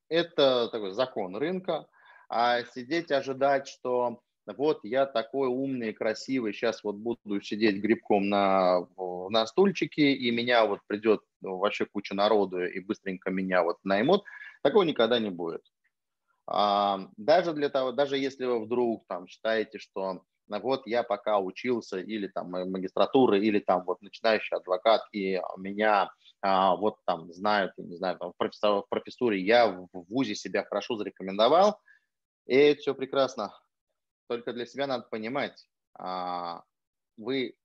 Это такой закон рынка. А сидеть, ожидать, что вот я такой умный, красивый, сейчас вот буду сидеть грибком на, на стульчике, и меня вот придет вообще куча народу и быстренько меня вот наймут, такого никогда не будет. А, даже для того, даже если вы вдруг там считаете, что вот я пока учился или там магистратуры, или там вот начинающий адвокат, и меня а, вот там знают, не знаю, там, в профессуре я в ВУЗе себя хорошо зарекомендовал, и это все прекрасно. Только для себя надо понимать, а, вы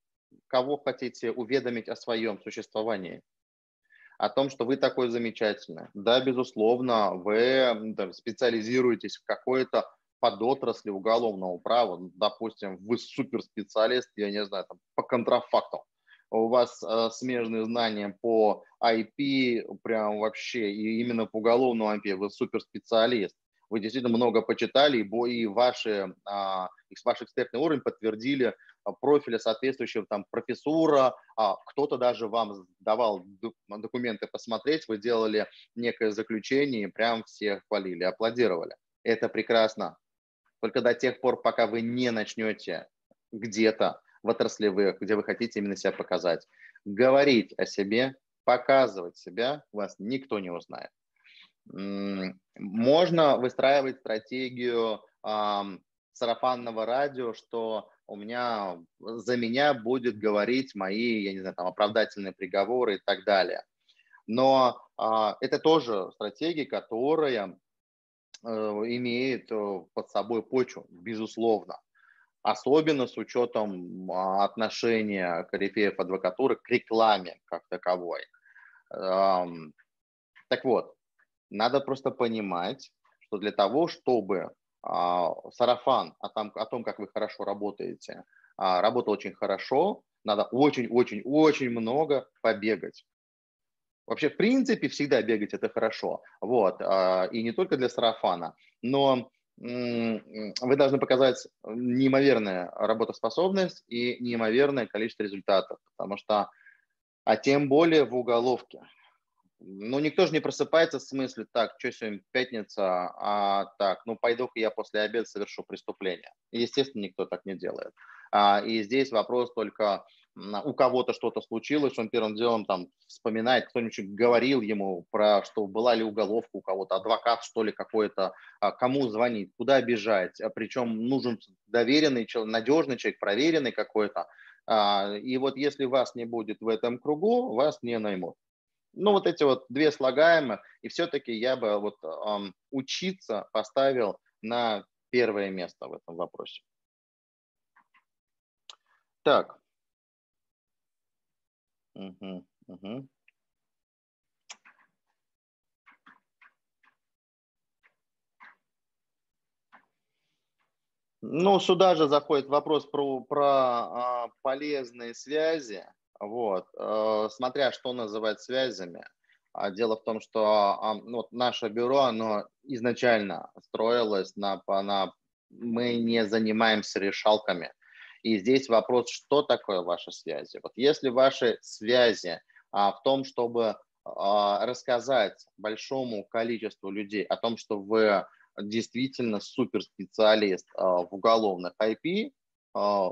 кого хотите уведомить о своем существовании, о том, что вы такой замечательный. Да, безусловно, вы там, специализируетесь в какой-то подотрасли уголовного права, допустим, вы суперспециалист, я не знаю, там, по контрафакту, у вас э, смежные знания по IP, прям вообще, и именно по уголовному IP вы суперспециалист вы действительно много почитали, и ваши, а, ваш экспертный уровень подтвердили а, профили соответствующего там профессура, а кто-то даже вам давал документы посмотреть, вы делали некое заключение и прям все хвалили, аплодировали. Это прекрасно. Только до тех пор, пока вы не начнете где-то в отраслевых, где вы хотите именно себя показать, говорить о себе, показывать себя, вас никто не узнает. Можно выстраивать стратегию сарафанного радио, что у меня за меня будет говорить мои, я не знаю, там оправдательные приговоры и так далее. Но э, это тоже стратегия, которая э, имеет э, под собой почву, безусловно. Особенно с учетом отношения корифеев адвокатуры к рекламе как таковой. Так вот, надо просто понимать, что для того, чтобы а, сарафан о том, о том, как вы хорошо работаете, а, работал очень хорошо, надо очень-очень-очень много побегать. Вообще, в принципе, всегда бегать это хорошо. Вот. А, и не только для сарафана, но вы должны показать неимоверную работоспособность и неимоверное количество результатов, потому что, а тем более в уголовке. Ну, никто же не просыпается в смысле, так, что сегодня пятница, а так, ну, пойду-ка я после обеда совершу преступление. Естественно, никто так не делает. А, и здесь вопрос только, у кого-то что-то случилось, он первым делом там вспоминает, кто-нибудь говорил ему про, что была ли уголовка у кого-то, адвокат что ли какой-то, а, кому звонить, куда бежать, а, причем нужен доверенный человек, надежный человек, проверенный какой-то. А, и вот если вас не будет в этом кругу, вас не наймут. Ну, вот эти вот две слагаемых, и все-таки я бы вот эм, учиться поставил на первое место в этом вопросе. Так. Угу, угу. Ну, сюда же заходит вопрос про, про а, полезные связи. Вот. Э, смотря что называть связями. А дело в том, что ну, вот наше бюро, оно изначально строилось на, на... Мы не занимаемся решалками. И здесь вопрос, что такое ваши связи? Вот если ваши связи а, в том, чтобы а, рассказать большому количеству людей о том, что вы действительно суперспециалист а, в уголовных IP, а,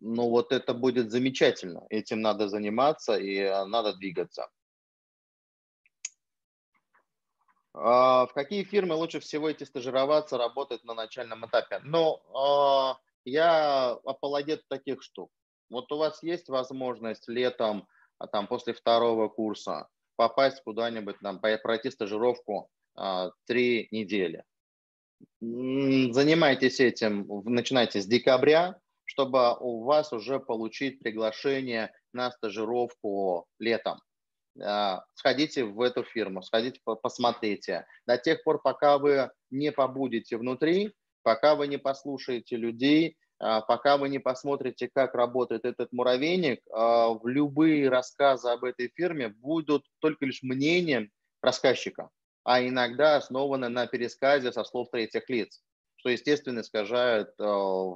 ну вот это будет замечательно. Этим надо заниматься и э, надо двигаться. А, в какие фирмы лучше всего идти стажироваться, работать на начальном этапе? Ну, а, я апологет таких штук. Вот у вас есть возможность летом, а там после второго курса попасть куда-нибудь, там, пройти стажировку три недели. Занимайтесь этим, начинайте с декабря, чтобы у вас уже получить приглашение на стажировку летом. А, сходите в эту фирму, сходите, посмотрите. До тех пор, пока вы не побудете внутри, пока вы не послушаете людей, а, пока вы не посмотрите, как работает этот муравейник, а, любые рассказы об этой фирме будут только лишь мнением рассказчика, а иногда основаны на пересказе со слов третьих лиц что, естественно, искажает э,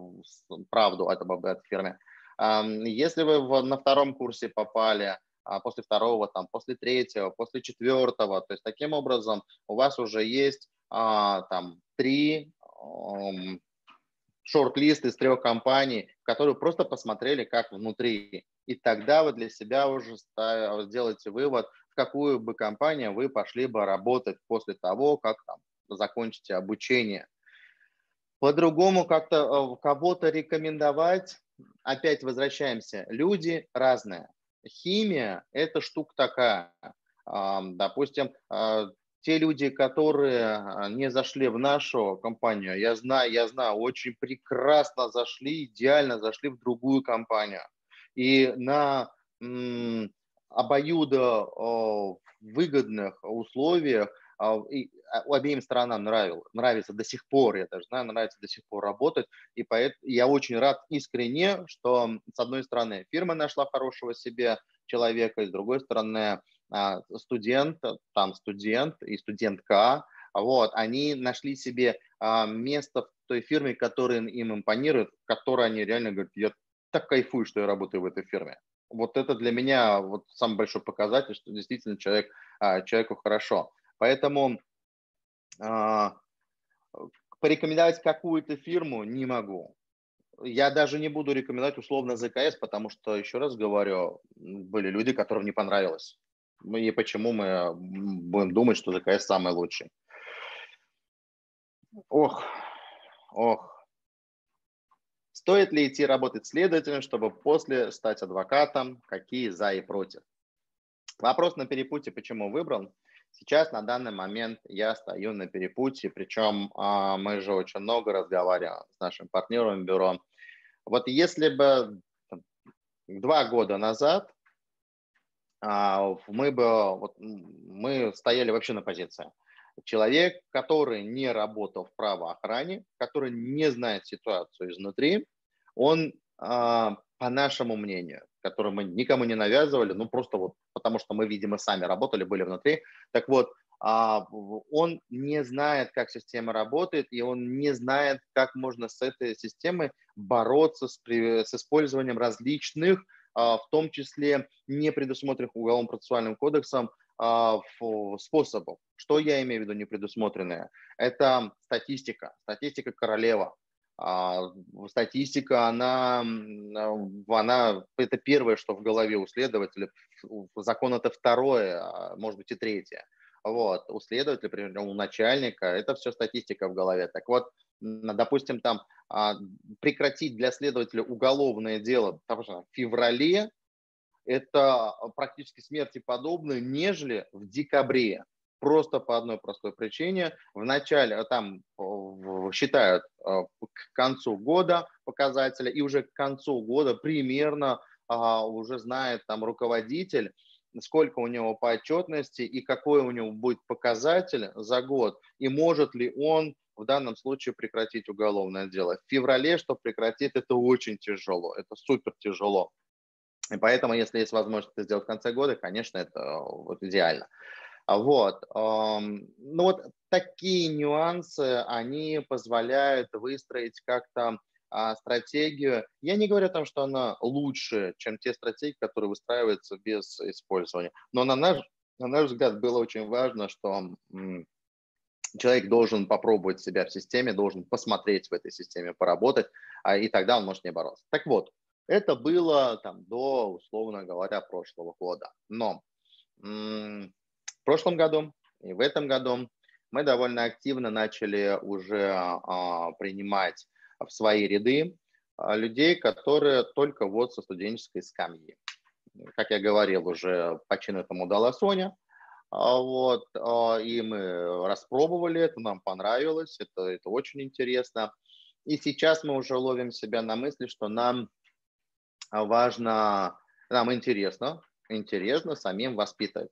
правду об этой фирме. Если вы на втором курсе попали, а после второго, там, после третьего, после четвертого. То есть таким образом у вас уже есть а, там три шорт-лист из трех компаний, которые просто посмотрели, как внутри. И тогда вы для себя уже сделаете вывод, в какую бы компанию вы пошли бы работать после того, как там закончите обучение. По-другому как-то э, кого-то рекомендовать, опять возвращаемся, люди разные. Химия – это штука такая. Допустим, а, те люди, которые а, не зашли в нашу компанию, я знаю, я знаю, очень прекрасно зашли, идеально зашли в другую компанию. И на обоюдо выгодных условиях и а, обеим сторонам нравил, нравится до сих пор, я даже знаю, нравится до сих пор работать, и поэтому я очень рад искренне, что с одной стороны фирма нашла хорошего себе человека, и с другой стороны а, студент, там студент и студентка, вот, они нашли себе а, место в той фирме, которая им импонирует, в которой они реально говорят, я так кайфую, что я работаю в этой фирме. Вот это для меня вот самый большой показатель, что действительно человек, а, человеку хорошо. Поэтому порекомендовать какую-то фирму не могу. Я даже не буду рекомендовать условно ЗКС, потому что, еще раз говорю, были люди, которым не понравилось и почему мы будем думать, что ЗКС самый лучший. Ох, ох. Стоит ли идти работать следователем, чтобы после стать адвокатом? Какие за и против? Вопрос на перепутье, почему выбрал? Сейчас на данный момент я стою на перепутье, причем а, мы же очень много разговариваем с нашим партнером бюро. Вот если бы два года назад а, мы бы вот, мы стояли вообще на позиции. Человек, который не работал в правоохране, который не знает ситуацию изнутри, он, а, по нашему мнению, которое мы никому не навязывали, ну просто вот потому что мы, видимо, сами работали, были внутри, так вот, а, он не знает, как система работает, и он не знает, как можно с этой системой бороться с, с использованием различных а, в том числе не предусмотренных Уголовным процессуальным кодексом а, способов. Что я имею в виду не предусмотренное? Это статистика, статистика королева. А, статистика, она, она, это первое, что в голове у следователя, закон это второе, может быть и третье. Вот. У следователя, например, у начальника, это все статистика в голове. Так вот, допустим, там а, прекратить для следователя уголовное дело в феврале, это практически смерти подобно, нежели в декабре. Просто по одной простой причине. В начале там считают а, к концу года показателя, и уже к концу года примерно а, уже знает там руководитель, сколько у него по отчетности и какой у него будет показатель за год, и может ли он в данном случае прекратить уголовное дело. В феврале, чтобы прекратить, это очень тяжело, это супер тяжело. И поэтому, если есть возможность это сделать в конце года, конечно, это вот идеально. Вот. Ну вот такие нюансы, они позволяют выстроить как-то а, стратегию. Я не говорю о том, что она лучше, чем те стратегии, которые выстраиваются без использования. Но на наш, на наш взгляд было очень важно, что человек должен попробовать себя в системе, должен посмотреть в этой системе, поработать, а, и тогда он может не бороться. Так вот, это было там до, условно говоря, прошлого года. Но в прошлом году и в этом году мы довольно активно начали уже а, принимать в свои ряды а, людей, которые только вот со студенческой скамьи. Как я говорил, уже по чину этому дала Соня, а, вот, а, и мы распробовали это, нам понравилось, это, это очень интересно. И сейчас мы уже ловим себя на мысли, что нам важно, нам интересно, интересно самим воспитывать.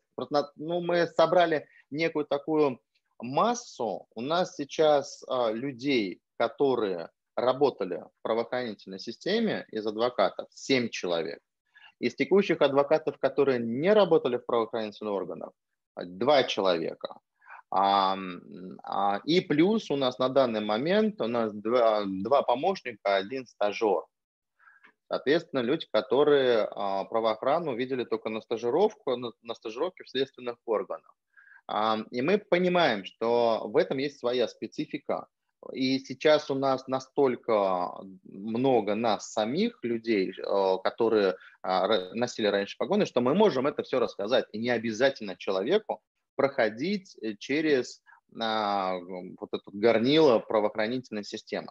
Ну, мы собрали некую такую массу. У нас сейчас а, людей, которые работали в правоохранительной системе из адвокатов, 7 человек. Из текущих адвокатов, которые не работали в правоохранительных органах, два человека. А, а, и плюс у нас на данный момент у нас два, два помощника, один стажер. Соответственно, люди, которые а, правоохрану видели только на стажировку, на, на стажировке в следственных органах. А, и мы понимаем, что в этом есть своя специфика. И сейчас у нас настолько много нас самих, людей, а, которые носили раньше погоны, что мы можем это все рассказать. И не обязательно человеку проходить через вот это горнило правоохранительной системы.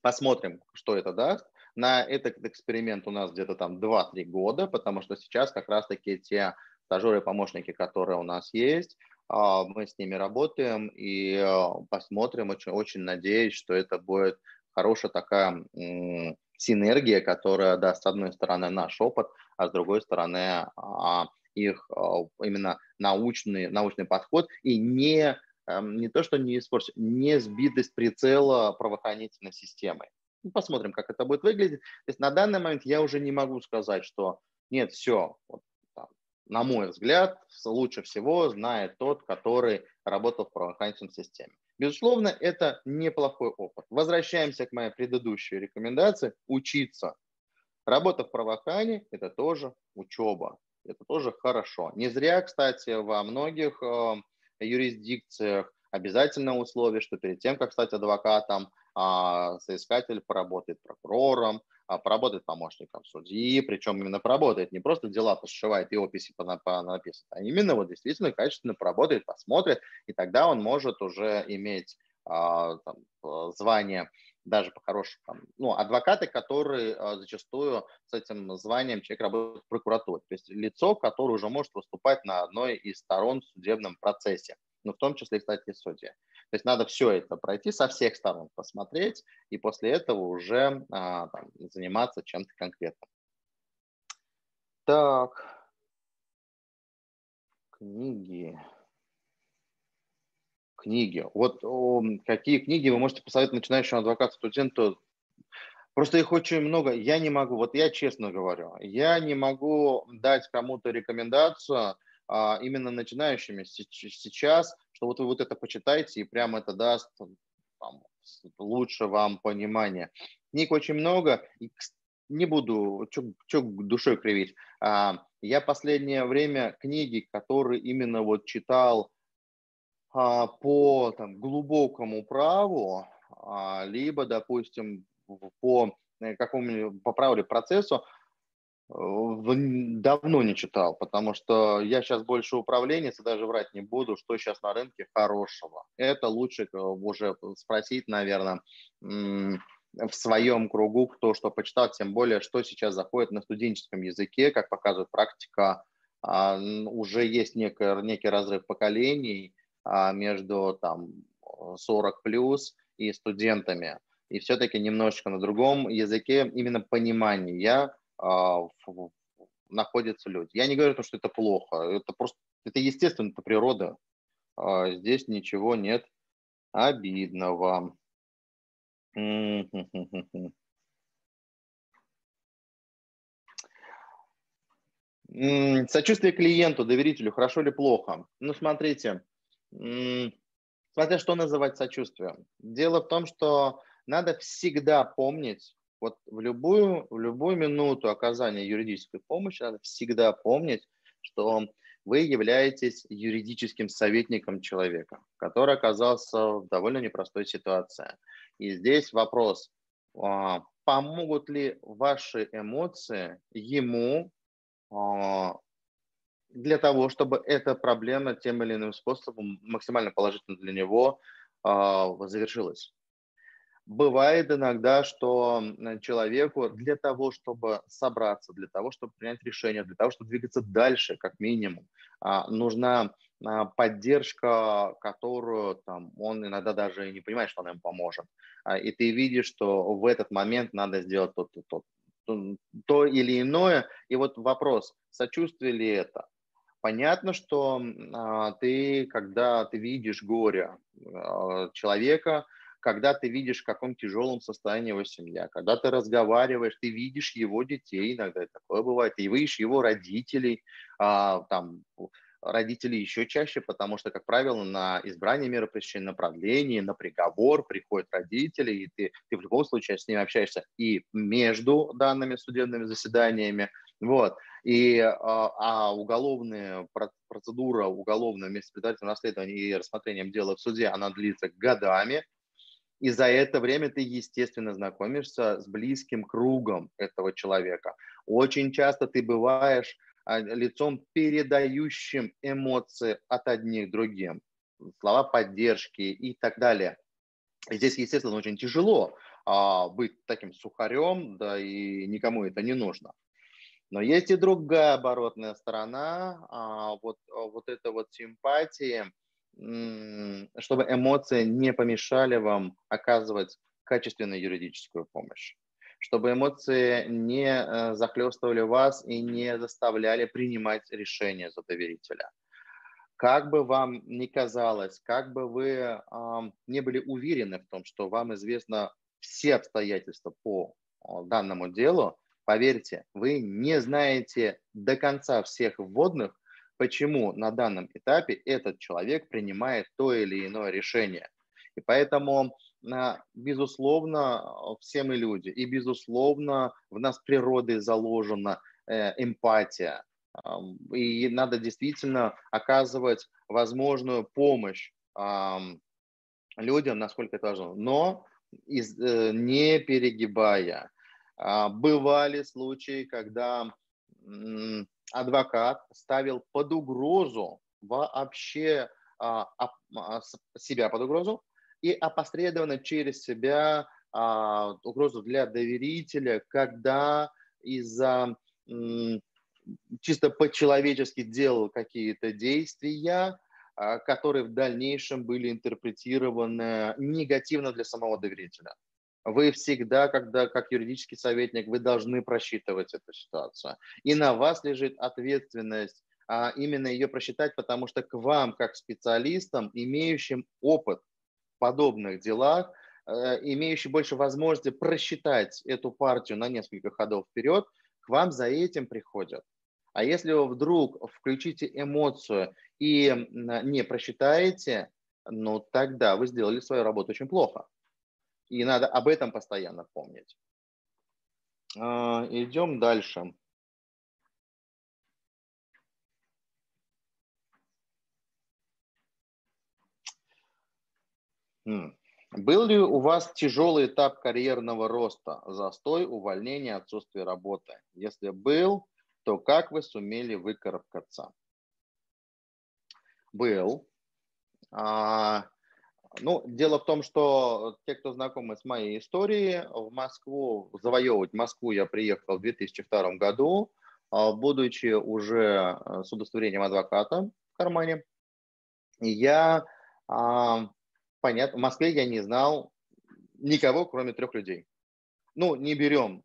Посмотрим, что это даст. На этот эксперимент у нас где-то там 2-3 года, потому что сейчас как раз-таки те стажеры и помощники, которые у нас есть, а, мы с ними работаем и а, посмотрим. Очень, очень надеюсь, что это будет хорошая такая синергия, которая даст, с одной стороны, наш опыт, а с другой стороны, а, их именно научный, научный подход и не, эм, не то, что не испортить, не сбитость прицела правоохранительной системой. Ну, посмотрим, как это будет выглядеть. То есть на данный момент я уже не могу сказать, что нет, все, вот, там, на мой взгляд, лучше всего знает тот, который работал в правоохранительной системе. Безусловно, это неплохой опыт. Возвращаемся к моей предыдущей рекомендации – учиться. Работа в правоохране – это тоже учеба, это тоже хорошо. Не зря, кстати, во многих э, юрисдикциях обязательное условие, что перед тем, как стать адвокатом, а, соискатель поработает прокурором, а, поработает помощником судьи, причем именно поработает, не просто дела посшивает и описи написывает, а именно вот действительно качественно поработает, посмотрит, и тогда он может уже иметь а, там, звание даже по-хорошему, ну, адвокаты, которые зачастую с этим званием человек работает в прокуратуре, то есть лицо, которое уже может выступать на одной из сторон в судебном процессе, ну, в том числе, кстати, и судья. То есть надо все это пройти со всех сторон, посмотреть, и после этого уже а, там, заниматься чем-то конкретным. Так, книги. Книги. Вот о, какие книги вы можете посоветовать начинающему адвокату-студенту? Просто их очень много. Я не могу, вот я честно говорю, я не могу дать кому-то рекомендацию, а, именно начинающими сейчас, что вот вы вот это почитаете, и прямо это даст там, лучше вам понимание. Книг очень много, и не буду что душой кривить. А, я последнее время книги, которые именно вот читал а, по там, глубокому праву, либо, допустим, по э, какому-нибудь по праву или процессу, давно не читал, потому что я сейчас больше управленец, и даже врать не буду, что сейчас на рынке хорошего. Это лучше э, уже спросить, наверное, в своем кругу, кто что почитал, тем более, что сейчас заходит на студенческом языке, как показывает практика, а, уже есть некий, некий разрыв поколений а, между там 40 плюс и студентами. И все-таки немножечко на другом языке именно понимания а, находятся люди. Я не говорю, что это плохо, это просто, это естественно, это природа. А, здесь ничего нет обидного. Сочувствие клиенту, доверителю, хорошо или плохо? Ну, смотрите, смотря что называть сочувствием. Дело в том, что надо всегда помнить, вот в любую, в любую минуту оказания юридической помощи надо всегда помнить, что вы являетесь юридическим советником человека, который оказался в довольно непростой ситуации. И здесь вопрос, а, помогут ли ваши эмоции ему а, для того, чтобы эта проблема тем или иным способом максимально положительно для него а, завершилась. Бывает иногда, что человеку для того, чтобы собраться, для того, чтобы принять решение, для того, чтобы двигаться дальше, как минимум, а, нужна а, поддержка, которую там, он иногда даже не понимает, что она ему поможет. А, и ты видишь, что в этот момент надо сделать то, то, то, то или иное. И вот вопрос, сочувствие ли это? Понятно, что ты, когда ты видишь горе человека, когда ты видишь, в каком тяжелом состоянии его семья, когда ты разговариваешь, ты видишь его детей, иногда такое бывает, и видишь его родителей, а, там, родители еще чаще, потому что, как правило, на избрание меры пресечения, на продление, на приговор приходят родители, и ты, ты в любом случае с ними общаешься и между данными судебными заседаниями, вот. И а, а уголовная процедура уголовного вместе с и рассмотрением дела в суде, она длится годами. И за это время ты, естественно, знакомишься с близким кругом этого человека. Очень часто ты бываешь а, лицом, передающим эмоции от одних другим, слова поддержки и так далее. И здесь, естественно, очень тяжело а, быть таким сухарем, да и никому это не нужно. Но есть и другая оборотная сторона, а, вот, вот эта вот симпатия, чтобы эмоции не помешали вам оказывать качественную юридическую помощь чтобы эмоции не э, захлестывали вас и не заставляли принимать решения за доверителя. Как бы вам ни казалось, как бы вы э, не были уверены в том, что вам известно все обстоятельства по данному делу, поверьте, вы не знаете до конца всех вводных, почему на данном этапе этот человек принимает то или иное решение. И поэтому безусловно, все мы люди, и, безусловно, в нас природой заложена э, эмпатия, и надо действительно оказывать возможную помощь людям, насколько это важно, но из, э, не перегибая. А, бывали случаи, когда адвокат ставил под угрозу вообще а, а, себя под угрозу, и опосредованно через себя а, угрозу для доверителя, когда из-за чисто по-человечески делал какие-то действия, а, которые в дальнейшем были интерпретированы негативно для самого доверителя. Вы всегда, когда как юридический советник, вы должны просчитывать эту ситуацию. И на вас лежит ответственность а, именно ее просчитать, потому что к вам, как специалистам, имеющим опыт подобных делах, э, имеющий больше возможности просчитать эту партию на несколько ходов вперед, к вам за этим приходят. А если вы вдруг включите эмоцию и не просчитаете, ну тогда вы сделали свою работу очень плохо. И надо об этом постоянно помнить. А, идем дальше. Был ли у вас тяжелый этап карьерного роста, застой, увольнение, отсутствие работы? Если был, то как вы сумели выкарабкаться? Был. А, ну, дело в том, что те, кто знакомы с моей историей, в Москву, завоевывать Москву я приехал в 2002 году, а, будучи уже э, с удостоверением адвоката в кармане. Я а, понятно, в Москве я не знал никого, кроме трех людей. Ну, не берем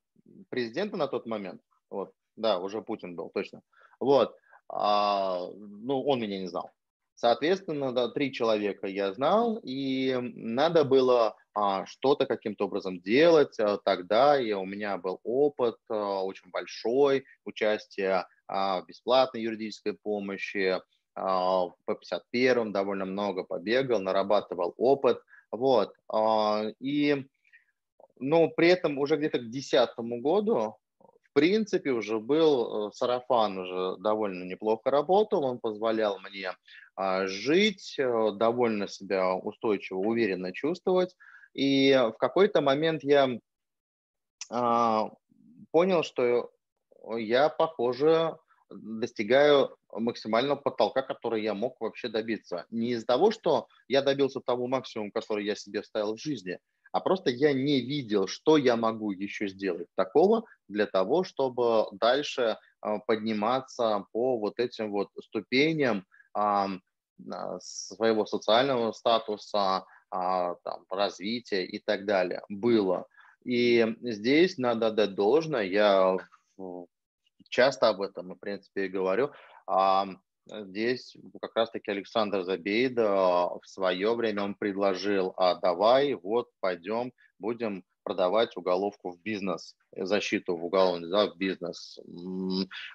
президента на тот момент, вот, да, уже Путин был, точно, вот, а, ну, он меня не знал. Соответственно, да, три человека я знал, и надо было а, что-то каким-то образом делать. А, тогда и у меня был опыт а, очень большой, участие а, в бесплатной юридической помощи, а, по 51 довольно много побегал, нарабатывал опыт, вот, а, и, ну, при этом уже где-то к 2010 году, в принципе, уже был э, сарафан, уже довольно неплохо работал, он позволял мне жить, э, довольно себя устойчиво, уверенно чувствовать, и в какой-то момент я понял, что я, похоже, достигаю максимального потолка, который я мог вообще добиться. Не из-за того, что я добился того максимума, который я себе ставил в жизни, а просто я не видел, что я могу еще сделать такого для того, чтобы дальше а, подниматься по вот этим вот ступеням а, своего социального статуса, а, там, развития и так далее. Было. И здесь надо дать должное. Я часто об этом, в принципе, и говорю. А здесь как раз-таки Александр Забейда в свое время он предложил, а давай, вот, пойдем, будем продавать уголовку в бизнес, защиту в уголовный да, в бизнес.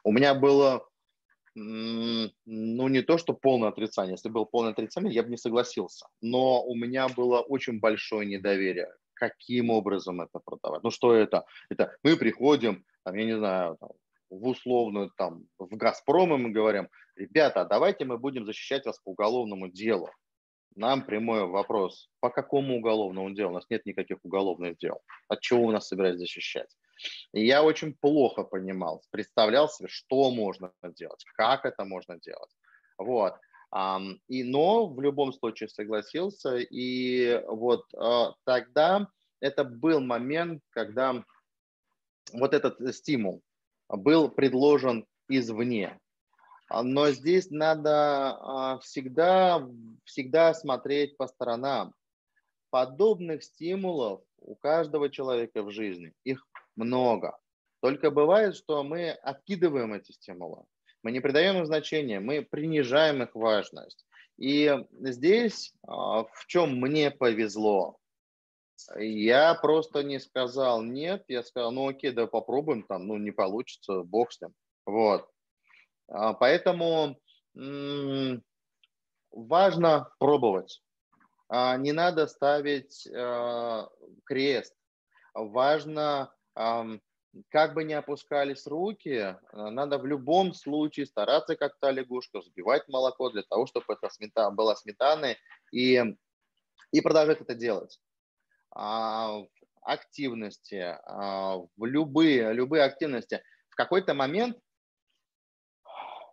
У меня было ну, не то, что полное отрицание. Если было полное отрицание, я бы не согласился. Но у меня было очень большое недоверие. Каким образом это продавать? Ну, что это? Это мы приходим, там, я не знаю, там, в условную, там, в «Газпром» и мы говорим, ребята, давайте мы будем защищать вас по уголовному делу. Нам прямой вопрос, по какому уголовному делу? У нас нет никаких уголовных дел. От чего вы нас собираетесь защищать? И я очень плохо понимал, представлял себе, что можно делать, как это можно делать. Вот. И, но в любом случае согласился. И вот а, тогда это был момент, когда вот этот стимул был предложен извне. Но здесь надо а, всегда, всегда смотреть по сторонам. Подобных стимулов у каждого человека в жизни, их много. Только бывает, что мы откидываем эти стимулы, мы не придаем им значения, мы принижаем их важность. И здесь а, в чем мне повезло, я просто не сказал нет, я сказал, ну окей, да попробуем там, ну не получится, бог с ним. Вот. А, поэтому важно пробовать. А, не надо ставить крест. Важно как бы не опускались руки, э, надо в любом случае стараться, как та лягушка, взбивать молоко для того, чтобы это смета, было сметаны и, и продолжать это делать. А, активности, а, в любые, любые активности. В какой-то момент,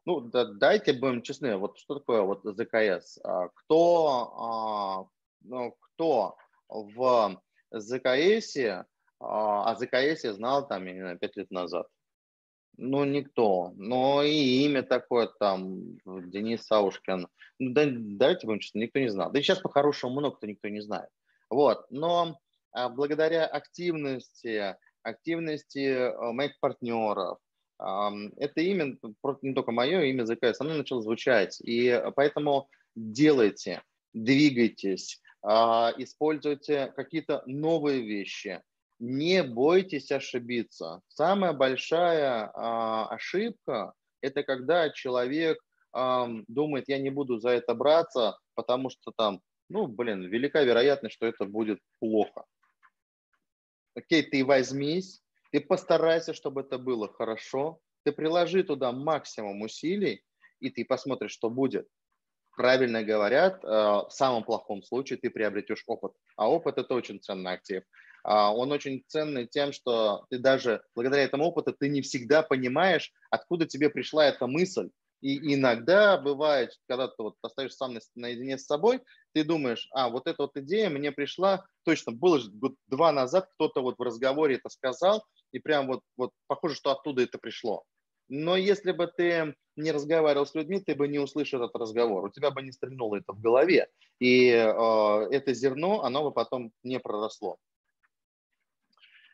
ну, да, дайте будем честны, вот что такое вот ЗКС? А, кто, а, ну, кто в ЗКСе а, о ЗКС я знал там, я не знаю, 5 лет назад. Ну, никто. Но и имя такое там, Денис Саушкин. Ну, да, давайте будем честны, никто не знал. Да и сейчас по-хорошему много кто никто не знает. Вот. Но а, благодаря активности, активности а, моих партнеров, а, это имя, не только мое имя ЗКС, оно начало звучать. И поэтому делайте, двигайтесь, а, используйте какие-то новые вещи, не бойтесь ошибиться. Самая большая а, ошибка – это когда человек а, думает, я не буду за это браться, потому что там, ну, блин, велика вероятность, что это будет плохо. Окей, ты возьмись, ты постарайся, чтобы это было хорошо, ты приложи туда максимум усилий, и ты посмотришь, что будет. Правильно говорят, а, в самом плохом случае ты приобретешь опыт. А опыт – это очень ценный актив. А, он очень ценный тем, что ты даже благодаря этому опыту ты не всегда понимаешь, откуда тебе пришла эта мысль. И иногда бывает, когда ты вот остаешься сам наедине с собой, ты думаешь, а вот эта вот идея мне пришла, точно, было же год два назад, кто-то вот в разговоре это сказал, и прям вот, вот похоже, что оттуда это пришло. Но если бы ты не разговаривал с людьми, ты бы не услышал этот разговор, у тебя бы не стрельнуло это в голове, и э, это зерно, оно бы потом не проросло.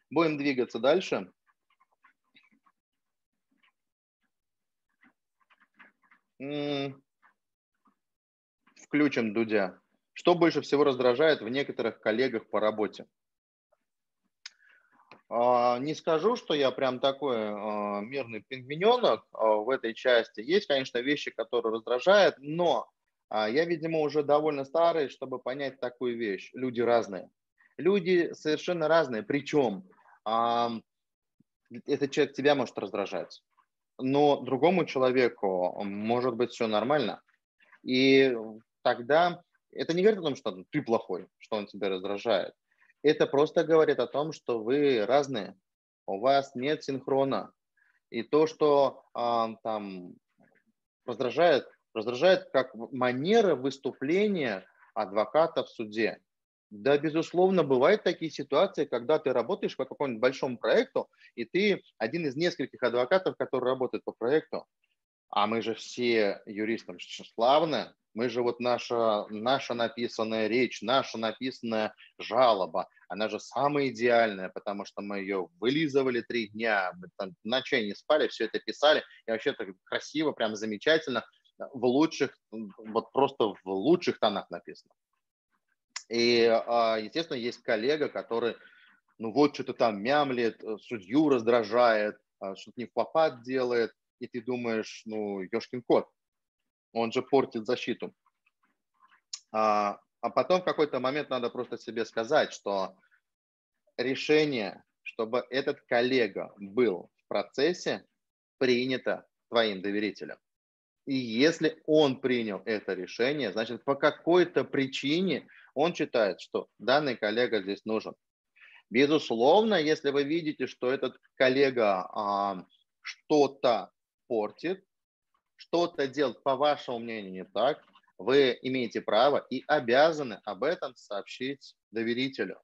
Будем двигаться дальше. Включим Дудя. Что больше всего раздражает в некоторых коллегах по работе? А, не скажу, что я прям такой а, мирный пингвиненок а, в этой части. Есть, конечно, вещи, которые раздражают, но я, видимо, уже довольно старый, чтобы понять такую вещь. Люди разные. Люди совершенно разные. Причем этот человек тебя может раздражать, но другому человеку может быть все нормально. И тогда это не говорит о том, что ты плохой, что он тебя раздражает. Это просто говорит о том, что вы разные, у вас нет синхрона. И то, что э, там раздражает, раздражает как манера выступления адвоката в суде. Да, безусловно, бывают такие ситуации, когда ты работаешь по какому-нибудь большому проекту, и ты один из нескольких адвокатов, которые работают по проекту. А мы же все юристы славно, мы же вот наша, наша написанная речь, наша написанная жалоба, она же самая идеальная, потому что мы ее вылизывали три дня, мы там ночей не спали, все это писали, и вообще так красиво, прям замечательно, в лучших, вот просто в лучших тонах написано. И, а, естественно, есть коллега, который, ну вот, что-то там мямлет, э, судью раздражает, а, что-то не в попад делает. и ты думаешь, ну, ешкин кот, он же портит защиту. А, а потом в какой-то момент надо просто себе сказать, что решение, чтобы этот коллега был в процессе, принято твоим доверителем. И если он принял это решение, значит, по какой-то причине он считает, что данный коллега здесь нужен. Безусловно, если вы видите, что этот коллега а, что-то портит, что-то делает, по вашему мнению, не так, вы имеете право и обязаны об этом сообщить доверителю,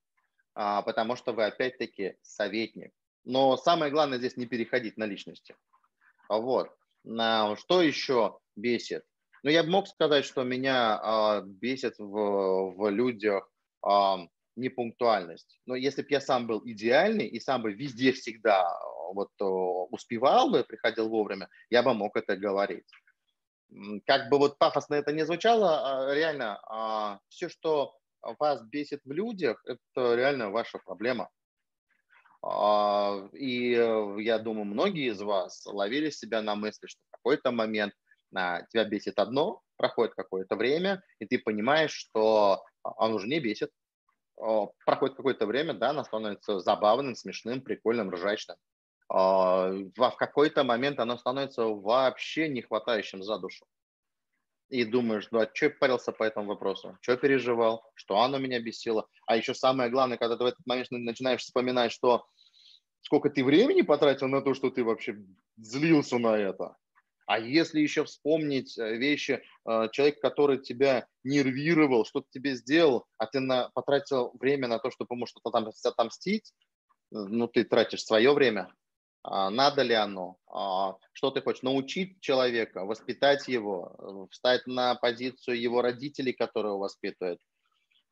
а, потому что вы опять-таки советник. Но самое главное здесь не переходить на личности. Вот. Что еще бесит? Ну, я бы мог сказать, что меня а, бесит в, в людях а, непунктуальность. Но если бы я сам был идеальный и сам бы везде всегда вот успевал бы, приходил вовремя, я бы мог это говорить. Как бы вот пафосно это не звучало, а, реально, все, что вас бесит в людях, это реально ваша проблема. А, и э, я думаю, многие из вас ловили себя на мысли, что в какой-то момент а, тебя бесит одно, проходит какое-то время, и ты понимаешь, что оно уже не бесит. Проходит какое-то время, да, оно становится забавным, смешным, прикольным, ржачным. А, в какой-то момент оно становится вообще не хватающим за душу. И думаешь, ну а что я парился по этому вопросу? Что переживал? Что оно меня бесило? А еще самое главное, когда ты в этот момент начинаешь вспоминать, что сколько ты времени потратил на то, что ты вообще злился на это. А если еще вспомнить э, вещи, э, человек, который тебя нервировал, что-то тебе сделал, а ты на, потратил время на то, чтобы ему что-то там отомстить, э, ну, ты тратишь свое время, а надо ли оно, а что ты хочешь, научить человека, воспитать его, встать на позицию его родителей, которые его воспитывают,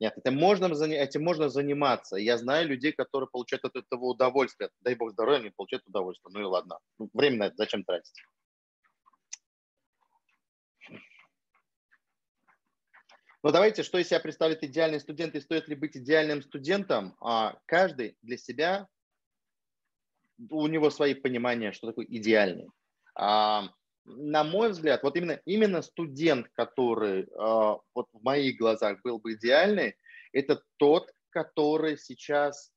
нет, этим можно, этим можно заниматься. Я знаю людей, которые получают от этого удовольствие. Дай бог здоровья, они получают удовольствие. Ну и ладно. Время на это зачем тратить? Но давайте, что из себя представляет идеальный студент и стоит ли быть идеальным студентом? А, каждый для себя, у него свои понимания, что такое идеальный. А, на мой взгляд, вот именно, именно студент, который э, вот в моих глазах был бы идеальный, это тот, который сейчас,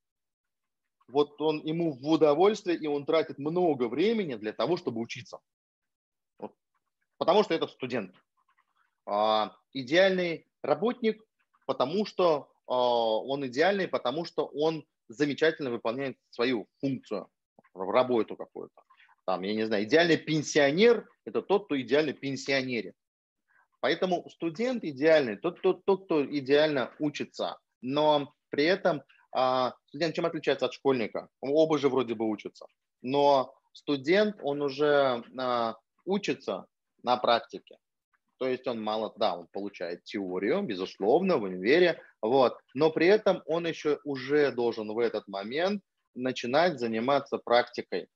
вот он ему в удовольствие, и он тратит много времени для того, чтобы учиться. Вот. Потому что это студент. Э, идеальный работник, потому что э, он идеальный, потому что он замечательно выполняет свою функцию, работу какую-то там, я не знаю, идеальный пенсионер – это тот, кто идеально пенсионерит. Поэтому студент идеальный, тот, тот, тот, кто идеально учится. Но при этом а, студент чем отличается от школьника? Оба же вроде бы учатся. Но студент, он уже а, учится на практике. То есть он мало, да, он получает теорию, безусловно, в универе, вот, но при этом он еще уже должен в этот момент начинать заниматься практикой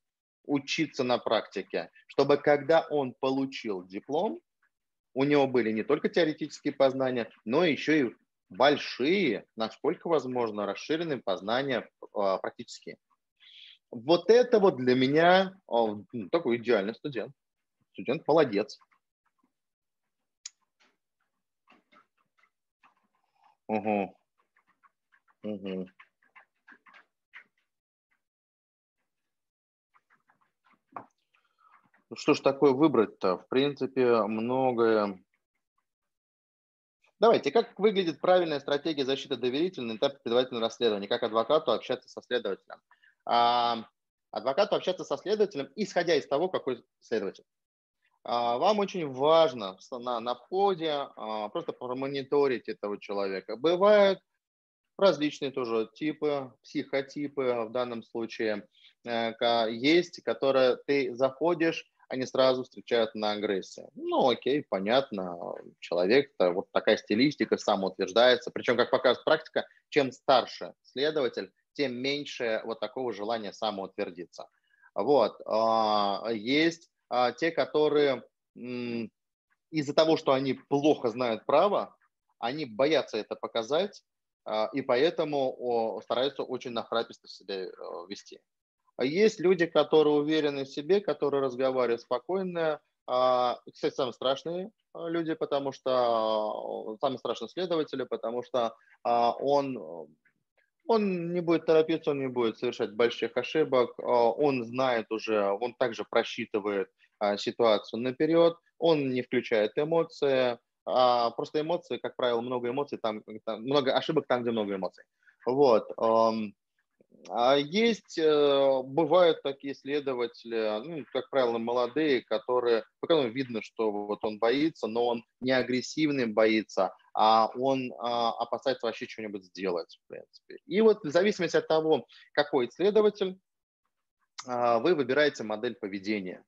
учиться на практике, чтобы когда он получил диплом, у него были не только теоретические познания, но еще и большие, насколько возможно, расширенные познания а, практические. Вот это вот для меня а, ну, такой идеальный студент. Студент молодец. Угу. Угу. Ну, что ж такое выбрать-то? В принципе, многое. Давайте, как выглядит правильная стратегия защиты доверителя на этапе предварительного расследования? Как адвокату общаться со следователем? А, адвокату общаться со следователем, исходя из того, какой следователь. А, вам очень важно на, на входе а, просто промониторить этого человека. Бывают различные тоже типы, психотипы в данном случае э, есть, которые ты заходишь, они сразу встречают на агрессии. Ну, окей, понятно, человек, вот такая стилистика самоутверждается. Причем, как показывает практика, чем старше следователь, тем меньше вот такого желания самоутвердиться. Вот. А, есть те, которые из-за того, что они плохо знают право, они боятся это показать, а, и поэтому стараются очень нахраписто себя э, вести. А есть люди, которые уверены в себе, которые разговаривают спокойно. А, кстати, самые страшные а, люди, потому что самые страшные следователи, потому что он он не будет торопиться, он не будет совершать больших ошибок, он знает уже, он также просчитывает ситуацию наперед, он не включает эмоции, просто эмоции, как правило, много эмоций, там, там много ошибок там, где много эмоций. Вот. А есть, э, бывают такие следователи, ну, как правило, молодые, которые, по которым видно, что вот он боится, но он не агрессивный боится, а он а, опасается вообще что-нибудь сделать, в принципе. И вот в зависимости от того, какой следователь, а, вы выбираете модель поведения.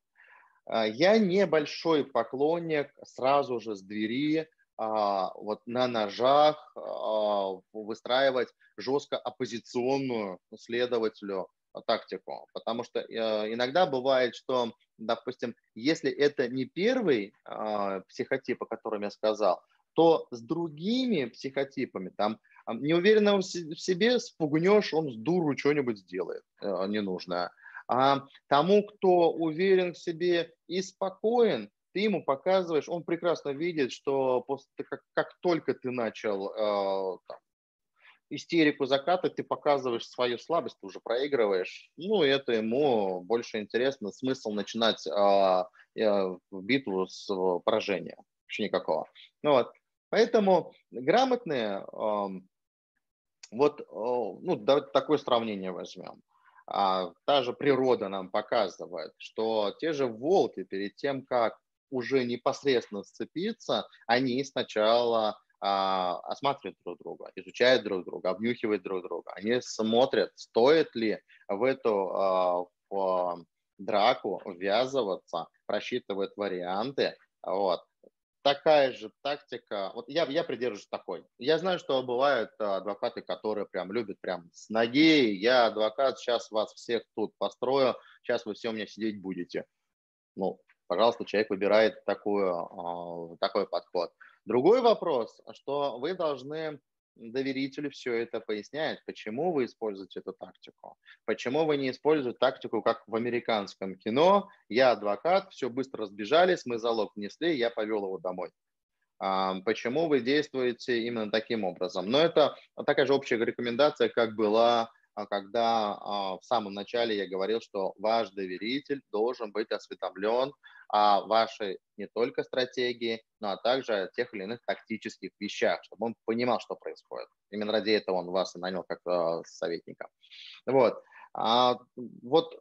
А, я небольшой поклонник сразу же с двери вот на ножах а, выстраивать жестко оппозиционную следователю тактику. Потому что э, иногда бывает, что, допустим, если это не первый а, психотип, о котором я сказал, то с другими психотипами, там, неуверенного в себе спугнешь, он с дуру что-нибудь сделает э, ненужное. А тому, кто уверен в себе и спокоен, ты ему показываешь, он прекрасно видит, что после, как, как только ты начал э, там, истерику закатывать, ты показываешь свою слабость, ты уже проигрываешь. Ну, это ему больше интересно, смысл начинать э, э, битву с поражения. Вообще никакого. Ну, вот. Поэтому грамотные, э, вот, э, ну, давайте такое сравнение возьмем. А, та же природа нам показывает, что те же волки перед тем, как уже непосредственно сцепиться, они сначала а, осматривают друг друга, изучают друг друга, обнюхивают друг друга. Они смотрят, стоит ли в эту а, в драку ввязываться, просчитывают варианты. Вот. Такая же тактика. Вот я, я придерживаюсь такой. Я знаю, что бывают адвокаты, которые прям любят прям с ноги. Я адвокат, сейчас вас всех тут построю, сейчас вы все у меня сидеть будете. Ну, пожалуйста, человек выбирает такую, а, такой подход. Другой вопрос, что вы должны доверителю все это пояснять, почему вы используете эту тактику, почему вы не используете тактику, как в американском кино, я адвокат, все быстро разбежались, мы залог внесли, я повел его домой. А, почему вы действуете именно таким образом? Но это такая же общая рекомендация, как была когда а, в самом начале я говорил, что ваш доверитель должен быть осведомлен о вашей не только стратегии, но а также о тех или иных тактических вещах, чтобы он понимал, что происходит. Именно ради этого он вас и нанял как а, советника. Вот. А, вот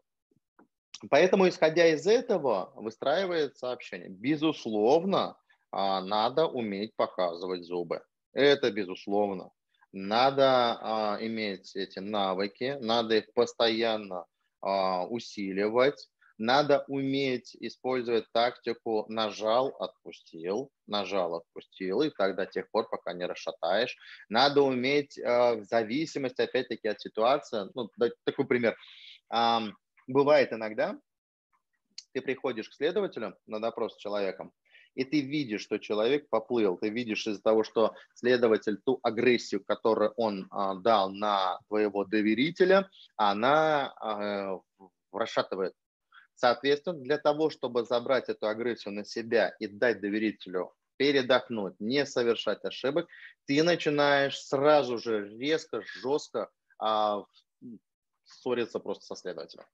Поэтому, исходя из этого, выстраивается общение. Безусловно, надо уметь показывать зубы. Это безусловно. Надо а, иметь эти навыки, надо их постоянно а, усиливать, надо уметь использовать тактику нажал, отпустил, нажал, отпустил, и до тех пор, пока не расшатаешь. Надо уметь э, в зависимости, опять-таки, от ситуации, ну, такой пример. Э, бывает иногда, ты приходишь к следователю на допрос с человеком, и ты видишь, что человек поплыл, ты видишь из-за того, что следователь ту агрессию, которую он а, дал на твоего доверителя, она а, расшатывает. Соответственно, для того, чтобы забрать эту агрессию на себя и дать доверителю передохнуть, не совершать ошибок, ты начинаешь сразу же резко, жестко а, ссориться просто со следователем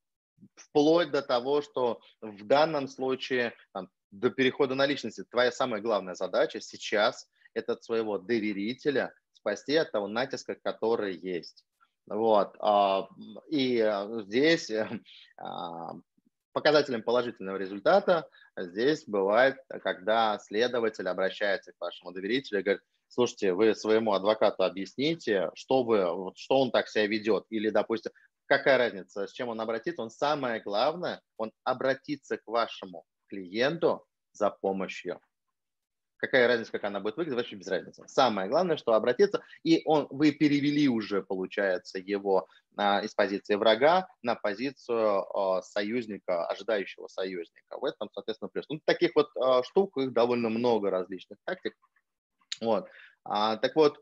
вплоть до того, что в данном случае там, до перехода на личности. Твоя самая главная задача сейчас – это своего доверителя спасти от того натиска, который есть. Вот. А, и э, здесь э, а, показателем положительного результата здесь бывает, когда следователь обращается к вашему доверителю и говорит, слушайте, вы своему адвокату объясните, что, вы, что он так себя ведет, или, допустим, какая разница, с чем он обратится, он самое главное, он обратится к вашему клиенту за помощью. Какая разница, как она будет выглядеть, вообще без разницы. Самое главное, что обратиться, и он, вы перевели уже, получается, его а, из позиции врага на позицию а, союзника, ожидающего союзника. В этом, соответственно, плюс. Ну, таких вот а, штук, их довольно много различных тактик. Вот. А, так вот,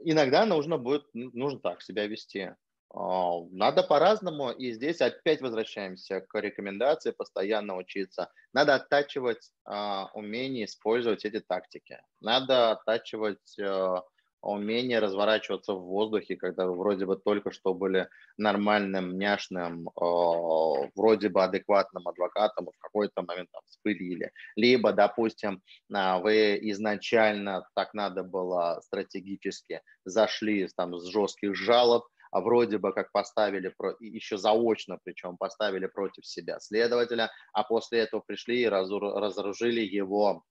иногда нужно будет, нужно так себя вести. Надо по-разному, и здесь опять возвращаемся к рекомендации постоянно учиться. Надо оттачивать э, умение использовать эти тактики. Надо оттачивать э, умение разворачиваться в воздухе, когда вы вроде бы только что были нормальным, няшным, э, вроде бы адекватным адвокатом, в какой-то момент там вспылили. Либо, допустим, вы изначально так надо было стратегически зашли там, с жестких жалоб, а вроде бы как поставили, еще заочно причем поставили против себя следователя, а после этого пришли и разоружили его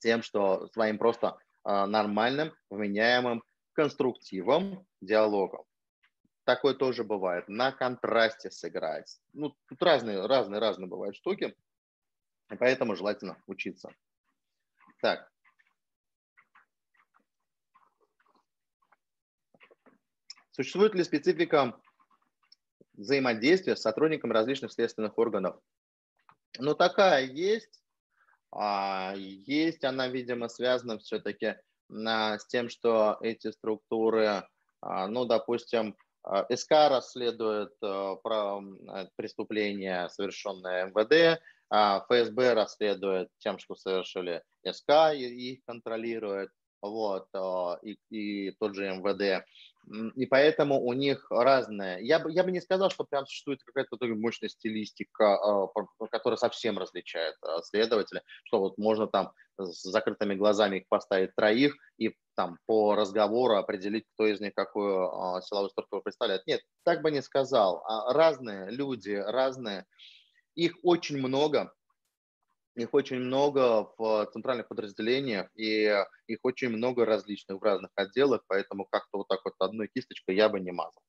тем, что своим просто а, нормальным, вменяемым, конструктивом, диалогом. Такое тоже бывает. На контрасте сыграть. Ну, тут разные, разные, разные бывают штуки. Поэтому желательно учиться. Так, Существует ли специфика взаимодействия с сотрудниками различных следственных органов? Ну, такая есть. А, есть она, видимо, связана все-таки с тем, что эти структуры, а, ну, допустим, а, СК расследует преступление, совершенное МВД, ФСБ расследует тем, что совершили СК и их контролирует, вот, и, и тот же МВД. И поэтому у них разное. Я бы, я бы не сказал, что прям существует какая-то мощная стилистика, а, которая совсем различает а, следователя, что вот можно там с закрытыми глазами их поставить троих и там по разговору определить, кто из них какую а, силовую структуру представляет. Нет, так бы не сказал. Разные люди, разные. Их очень много, их очень много в центральных подразделениях, и их очень много различных в разных отделах, поэтому как-то вот так вот одной кисточкой я бы не мазал.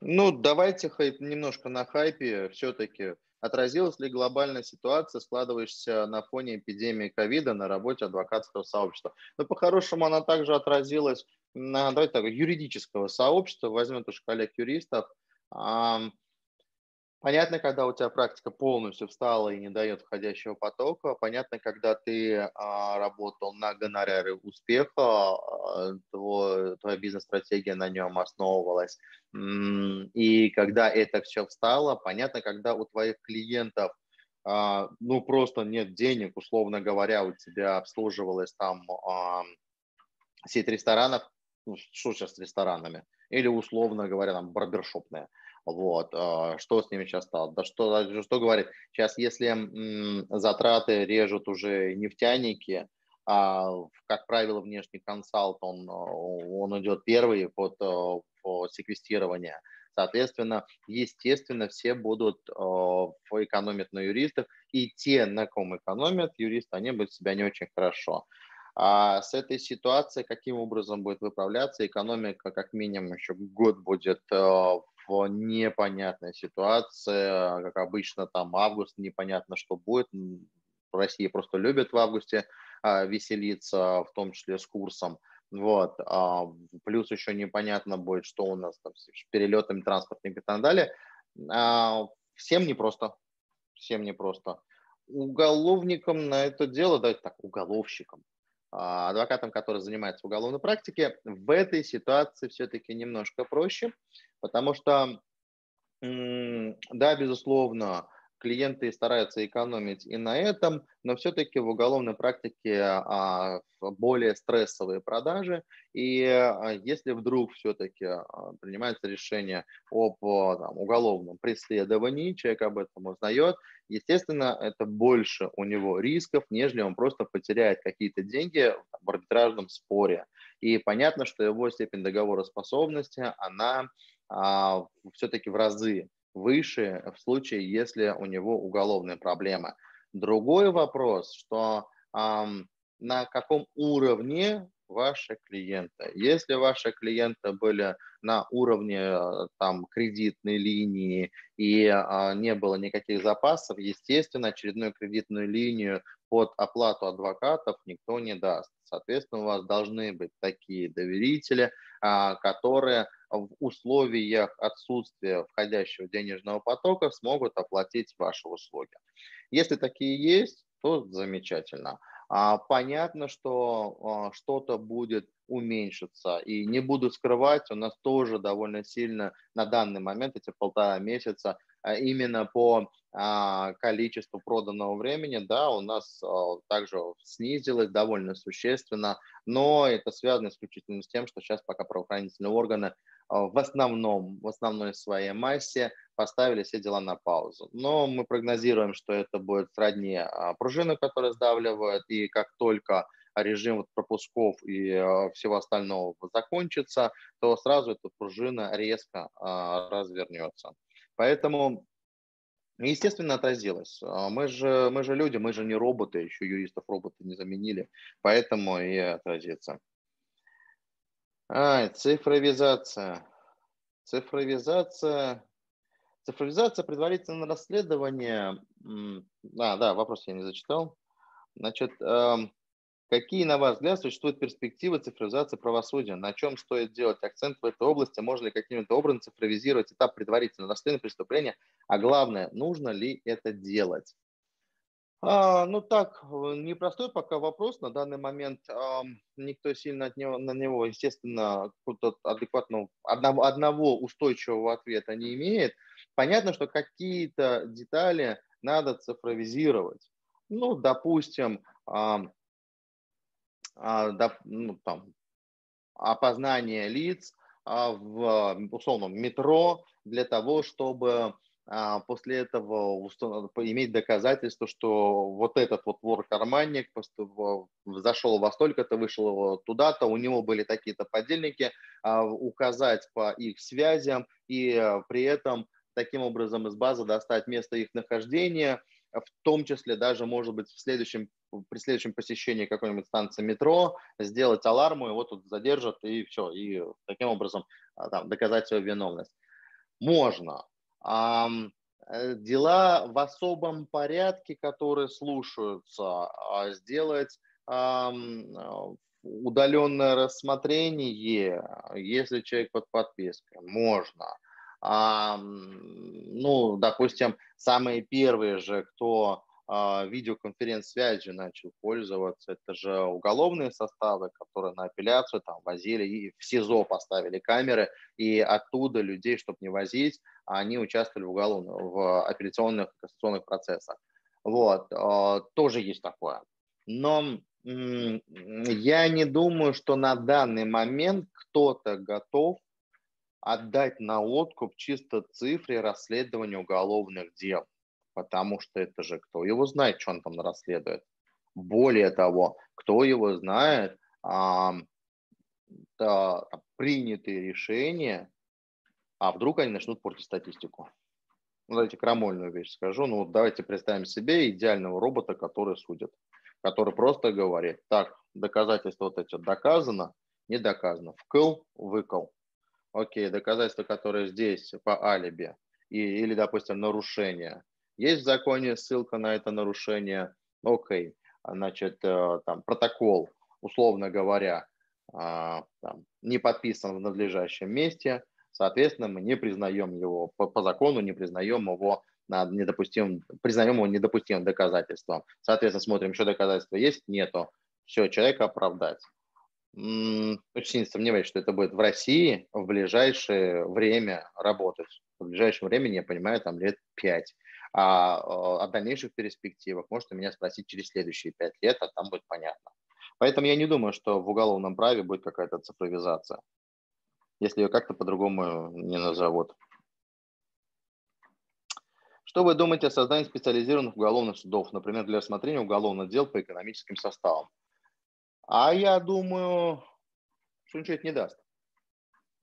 Ну, давайте хайп, немножко на хайпе все-таки. Отразилась ли глобальная ситуация, складывающаяся на фоне эпидемии ковида на работе адвокатского сообщества? Ну, по-хорошему, она также отразилась давайте так, юридического сообщества, возьмем тоже коллег-юристов. Понятно, когда у тебя практика полностью встала и не дает входящего потока. Понятно, когда ты а, работал на гонорары успеха, а, твой, твоя бизнес-стратегия на нем основывалась. И когда это все встало, понятно, когда у твоих клиентов а, ну просто нет денег, условно говоря, у тебя обслуживалась там сеть ресторанов, ну, что сейчас с ресторанами, или условно говоря, там барбершопные. Вот, а, что с ними сейчас стало? Да что, что говорит? Сейчас, если затраты режут уже нефтяники, а, как правило, внешний консалт, он, он идет первый под, под секвестирование. Соответственно, естественно, все будут э, экономить на юристах, и те, на ком экономят юристы, они будут себя не очень хорошо. А с этой ситуацией каким образом будет выправляться экономика, как минимум еще год будет э, в непонятной ситуации, как обычно там август, непонятно, что будет. В России просто любят в августе а, веселиться, в том числе с курсом. Вот. А, плюс еще непонятно будет, что у нас там с перелетами транспортными и так далее. А, всем непросто. Всем непросто. Уголовникам на это дело, да, так, уголовщикам, адвокатам, которые занимаются уголовной практике, в этой ситуации все-таки немножко проще, потому что, да, безусловно, клиенты стараются экономить и на этом, но все-таки в уголовной практике а, более стрессовые продажи, и а, если вдруг все-таки принимается решение об там, уголовном преследовании, человек об этом узнает, естественно, это больше у него рисков, нежели он просто потеряет какие-то деньги в арбитражном споре. И понятно, что его степень договороспособности, она а, все-таки в разы выше в случае, если у него уголовные проблемы. Другой вопрос, что а, на каком уровне ваши клиенты. Если ваши клиенты были на уровне э, там, кредитной линии и а, не было никаких запасов, естественно, очередную кредитную линию под оплату адвокатов никто не даст. Соответственно, у вас должны быть такие доверители, а, которые в условиях отсутствия входящего денежного потока смогут оплатить ваши услуги. Если такие есть, то замечательно. А, понятно, что а, что-то будет уменьшиться. И не буду скрывать, у нас тоже довольно сильно на данный момент, эти полтора месяца, а, именно по количеству проданного времени, да, у нас также снизилось довольно существенно, но это связано исключительно с тем, что сейчас пока правоохранительные органы в основном, в основной своей массе поставили все дела на паузу. Но мы прогнозируем, что это будет сродни а, пружины, которые сдавливают, и как только режим пропусков и а, всего остального закончится, то сразу эта пружина резко а, развернется. Поэтому Естественно, отразилось. Мы же, мы же люди, мы же не роботы, еще юристов роботы не заменили, поэтому и отразится. А, цифровизация. Цифровизация Цифровизация предварительного расследования. А, да, вопрос я не зачитал. Значит, эм, какие, на ваш взгляд, существуют перспективы цифровизации правосудия? На чем стоит делать акцент в этой области? Можно ли каким-то образом цифровизировать этап предварительного расследования преступления? А главное, нужно ли это делать? А, ну так, э, непростой пока вопрос. На данный момент никто сильно от него, на него, естественно, адекватного, одного, одного устойчивого ответа не имеет. Понятно, что какие-то детали надо цифровизировать. Ну, допустим, а, ну, там, опознание лиц а, в условном метро для того, чтобы после этого иметь доказательство, что вот этот вот вор-карманник зашел во столько-то, вышел туда-то, у него были такие-то подельники, а, указать по их связям и а, при этом таким образом из базы достать место их нахождения, в том числе даже, может быть, в следующем, при следующем посещении какой-нибудь станции метро сделать аларму, его тут задержат, и все, и таким образом там, доказать свою виновность. Можно, дела в особом порядке, которые слушаются, а сделать а, удаленное рассмотрение, если человек под подпиской, можно. Ну, допустим, самые первые же, кто а, видеоконференц-связью начал пользоваться. Это же уголовные составы, которые на апелляцию там возили и в СИЗО поставили камеры, и оттуда людей, чтобы не возить, они участвовали в уголовных, в апелляционных кассационных процессах. Вот, а, тоже есть такое. Но я не думаю, что на данный момент кто-то готов отдать на откуп чисто цифре расследования уголовных дел потому что это же кто его знает, что он там расследует. Более того, кто его знает, а, да, принятые решения, а вдруг они начнут портить статистику. Ну, давайте крамольную вещь скажу. Ну, вот давайте представим себе идеального робота, который судит, который просто говорит, так, доказательства вот эти доказано, не доказано, вкл, выкл. Окей, доказательства, которые здесь по алиби, и, или, допустим, нарушение, есть в законе ссылка на это нарушение, окей, значит, э, там протокол, условно говоря, а, там, не подписан в надлежащем месте, соответственно, мы не признаем его по, по закону, не признаем его на недопустимым, признаем его недопустимым доказательством. Соответственно, смотрим, что доказательства есть, нету. Все, человека оправдать. Очень сомневаюсь, что это будет в России в ближайшее время работать. В ближайшем времени, я понимаю, там лет пять. А о дальнейших перспективах можете меня спросить через следующие пять лет, а там будет понятно. Поэтому я не думаю, что в уголовном праве будет какая-то цифровизация, если ее как-то по-другому не назовут. Что вы думаете о создании специализированных уголовных судов, например, для рассмотрения уголовных дел по экономическим составам? А я думаю, что ничего это не даст.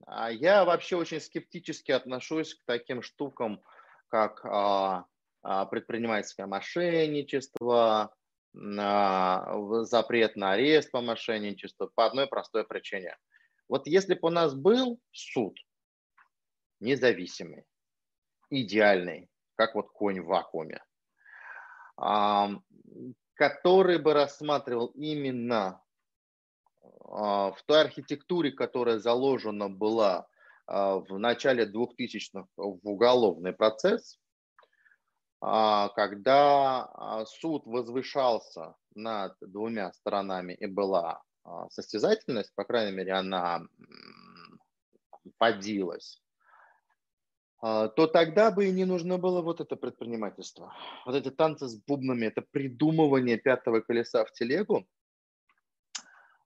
А я вообще очень скептически отношусь к таким штукам, как а, а, предпринимательское мошенничество, а, запрет на арест по мошенничеству по одной простой причине. Вот если бы у нас был суд независимый, идеальный, как вот конь в вакууме, который бы рассматривал именно а, в той архитектуре, которая заложена была в начале 2000-х в уголовный процесс, а, когда а, суд возвышался над двумя сторонами и была а, состязательность, по крайней мере, она водилась, то тогда бы и не нужно было вот это предпринимательство. Вот эти танцы с бубнами, это придумывание пятого колеса в телегу,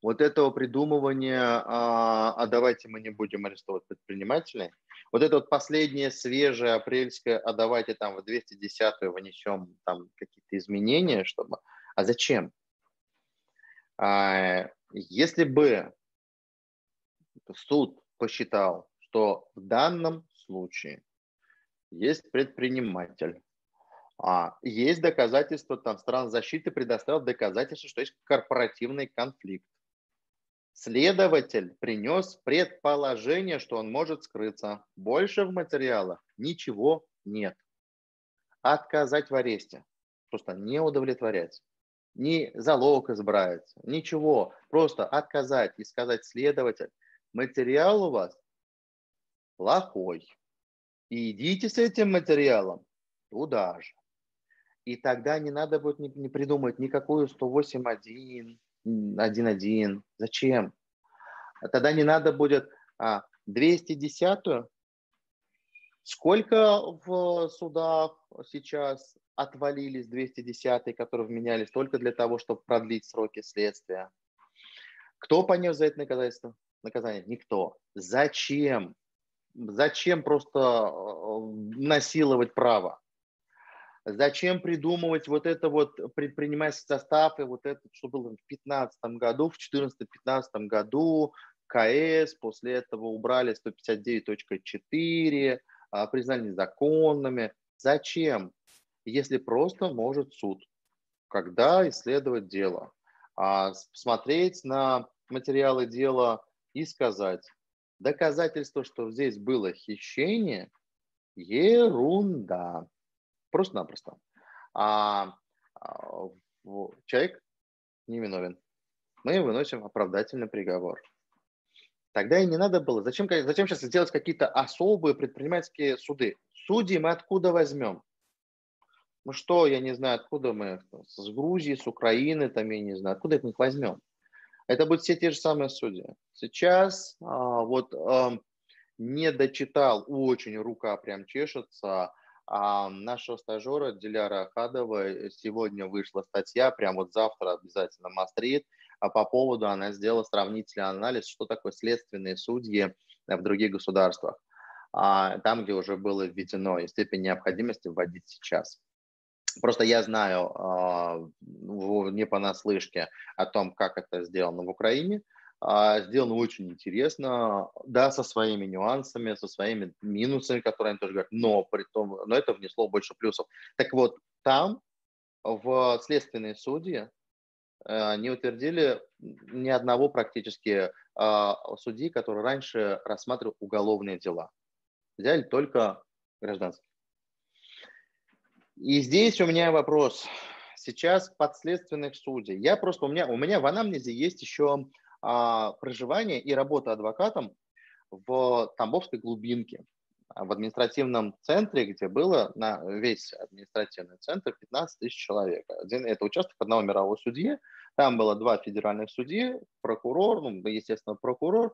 вот этого придумывания, а, а давайте мы не будем арестовывать предпринимателей, вот это вот последнее свежее апрельское, а давайте там в 210-ю внесем там какие-то изменения, чтобы... А зачем? Если бы суд посчитал, что в данном случае есть предприниматель, а, есть доказательства, там стран защиты предоставил доказательства, что есть корпоративный конфликт. Следователь принес предположение, что он может скрыться. Больше в материалах ничего нет. Отказать в аресте. Просто не удовлетворять. Ни залог избрать, ничего. Просто отказать и сказать следователь, материал у вас плохой. И идите с этим материалом туда же. И тогда не надо будет не, не придумать никакую 108.1, 1.1. Зачем? Тогда не надо будет а, 210 Сколько в судах сейчас отвалились 210 которые вменялись только для того, чтобы продлить сроки следствия? Кто понес за это наказательство? наказание? Никто. Зачем? Зачем просто э, насиловать право? Зачем придумывать вот это вот предпринимательский состав, и вот это, что было в 2015 году, в 2014-2015 году, КС, после этого убрали 159.4, а, признали незаконными. Зачем? Если просто может суд, когда исследовать дело, а смотреть на материалы дела и сказать, доказательство, что здесь было хищение, ерунда. Просто-напросто. А, а человек невиновен. Мы выносим оправдательный приговор. Тогда и не надо было. Зачем, зачем сейчас сделать какие-то особые предпринимательские суды? Судьи мы откуда возьмем? Ну что, я не знаю, откуда мы, с Грузии, с Украины, там, я не знаю, откуда их возьмем? Это будут все те же самые судьи. Сейчас а, вот а, не дочитал, очень рука прям чешется, а нашего стажера Диляра Ахадова сегодня вышла статья, прям вот завтра обязательно мастрит, а по поводу она сделала сравнительный анализ, что такое следственные судьи в других государствах, а, там, где уже было введено и степень необходимости вводить сейчас. Просто я знаю а, не понаслышке о том, как это сделано в Украине, а, сделано очень интересно, да, со своими нюансами, со своими минусами, которые они тоже говорят, но при том, но это внесло больше плюсов. Так вот, там в следственные судьи э, не утвердили ни одного практически а, судьи, который раньше рассматривал уголовные дела. Взяли только гражданские. И здесь у меня вопрос. Сейчас подследственных судей. Я просто, у меня, у меня в анамнезе есть еще а, проживание и работа адвокатом в Тамбовской глубинке, в административном центре, где было на весь административный центр 15 тысяч человек. Один, это участок одного мирового судьи, там было два федеральных судьи, прокурор, ну, естественно, прокурор,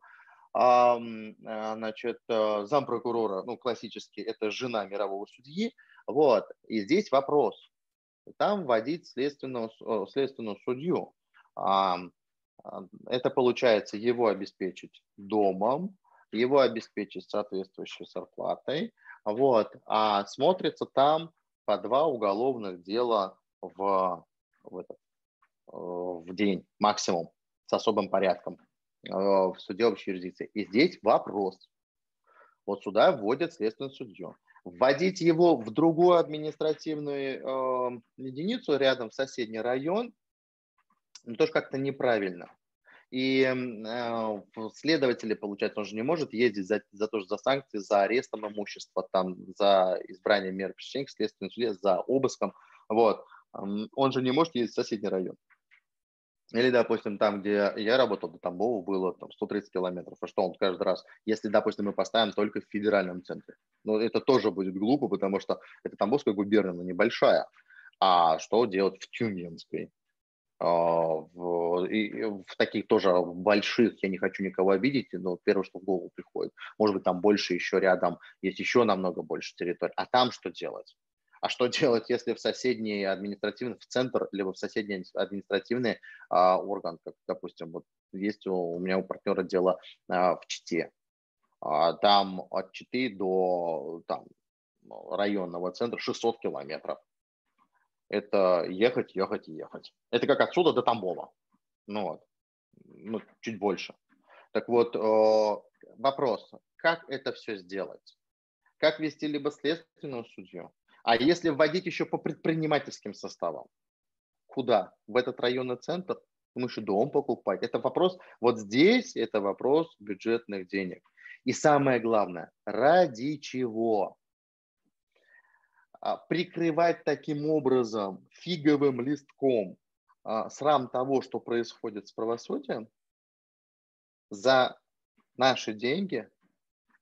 а, значит, э, зампрокурора, ну, классический, это жена мирового судьи. Вот. И здесь вопрос. Там вводить следственного, следственную судью. Это получается его обеспечить домом, его обеспечить соответствующей зарплатой. Вот. А смотрится там по два уголовных дела в, в, этот, э, в день максимум с особым порядком э, в суде общей юрисдикции. И здесь вопрос. Вот сюда вводят следственную судью. Вводить его в другую административную э, единицу рядом в соседний район ну, тоже как-то неправильно. И э, следователи, получается, он же не может ездить за, за тоже за санкции, за арестом имущества, там, за избрание мер пресечения к следственному суде, за обыском. Вот. Он же не может ездить в соседний район. Или, допустим, там, где я работал, до Тамбова было там 130 километров. А что он каждый раз? Если, допустим, мы поставим только в федеральном центре. Ну, это тоже будет глупо, потому что это Тамбовская губерния, но небольшая. А что делать в Тюменской? А, в, и в таких тоже больших, я не хочу никого обидеть, но первое, что в голову приходит. Может быть, там больше еще рядом, есть еще намного больше территорий. А там что делать? А что делать, если в соседний административный, в центр, либо в соседний административный а, орган, как, допустим, вот есть у, у меня у партнера дело а, в Чите. А, там от Читы до там, районного центра 600 километров. Это ехать, ехать и ехать. Это как отсюда до Тамбова. Ну вот, ну, чуть больше. Так вот, э, вопрос, как это все сделать? Как вести либо следственную судью, а если вводить еще по предпринимательским составам? Куда? В этот районный центр? Мы же дом покупать. Это вопрос, вот здесь это вопрос бюджетных денег. И самое главное, ради чего? А, прикрывать таким образом фиговым листком а, срам того, что происходит с правосудием, за наши деньги,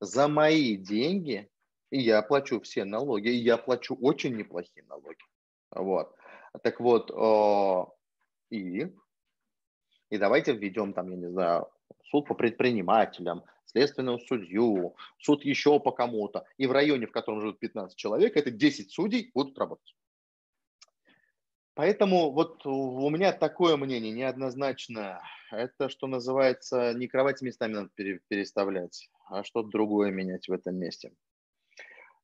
за мои деньги и я плачу все налоги, и я плачу очень неплохие налоги. Вот. Так вот, и, и давайте введем там, я не знаю, суд по предпринимателям, следственную судью, суд еще по кому-то. И в районе, в котором живут 15 человек, это 10 судей будут работать. Поэтому вот у меня такое мнение неоднозначное. Это, что называется, не кровать местами надо переставлять, а что-то другое менять в этом месте.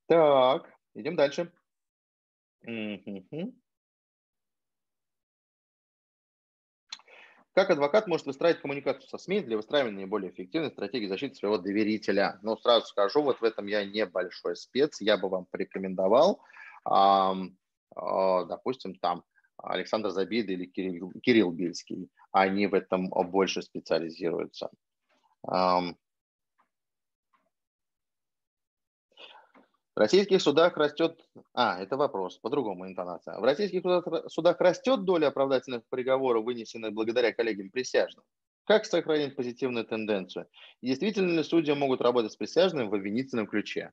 Так, идем дальше. Как адвокат может выстраивать коммуникацию со СМИ для выстраивания наиболее эффективной стратегии защиты своего доверителя? Ну, сразу скажу, вот в этом я небольшой спец, я бы вам порекомендовал, а, допустим, там Александр Забида или Кирилл, Кирилл Бельский, они в этом больше специализируются. В российских судах растет... А, это вопрос, по-другому интонация. В российских судах, растет доля оправдательных приговоров, вынесенных благодаря коллегиям присяжных. Как сохранить позитивную тенденцию? И действительно ли судьи могут работать с присяжным в обвинительном ключе?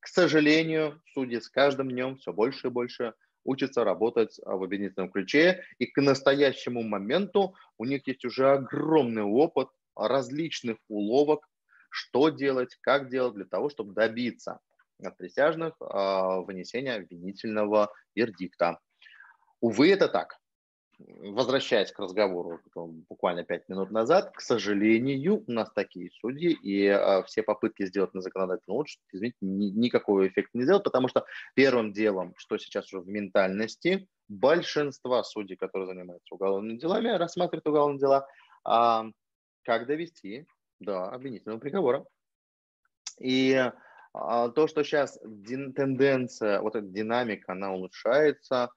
К сожалению, судьи с каждым днем все больше и больше учатся работать в обвинительном ключе, и к настоящему моменту у них есть уже огромный опыт различных уловок, что делать, как делать для того, чтобы добиться от присяжных а, вынесения обвинительного вердикта. Увы, это так. Возвращаясь к разговору буквально пять минут назад, к сожалению, у нас такие судьи, и э, все попытки сделать на законодательном уровне, извините, ни, никакого эффекта не сделают, потому что первым делом, что сейчас уже в ментальности, большинства судей, которые занимаются уголовными делами, рассматривают уголовные дела, э, как довести до обвинительного приговора. И а, то, что сейчас тенденция, вот эта динамика, она улучшается,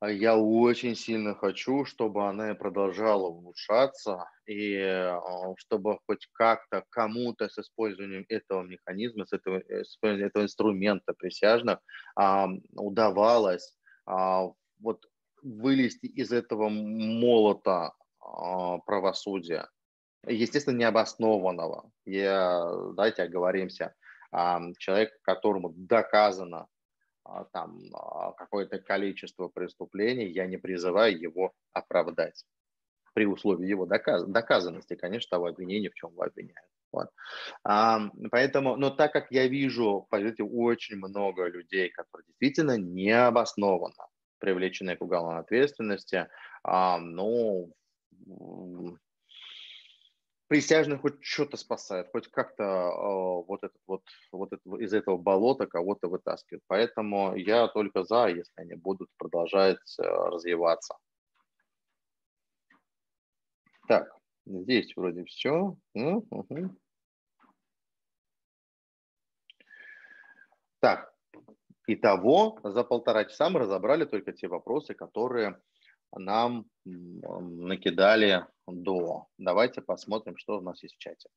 а я очень сильно хочу, чтобы она продолжала улучшаться, и а, чтобы хоть как-то кому-то с использованием этого механизма, с этого, э, с этого инструмента присяжных удавалось вот вылезти из этого молота правосудия, естественно, необоснованного. Я, давайте оговоримся, человек, которому доказано а, там а, какое-то количество преступлений, я не призываю его оправдать при условии его доказ, доказанности, конечно, того обвинения, в чем его обвиняют. Вот. А, поэтому, но так как я вижу, поверьте, очень много людей, которые действительно необоснованно привлечены к уголовной ответственности, а, ну, присяжных хоть что-то спасает, хоть как-то э, вот, этот, вот, вот это, из этого болота кого-то вытаскивает. Поэтому я только за, если они будут продолжать э, развиваться. Так, здесь вроде все. Угу. Так, итого за полтора часа мы разобрали только те вопросы, которые нам накидали до. Давайте посмотрим, что у нас есть в чате.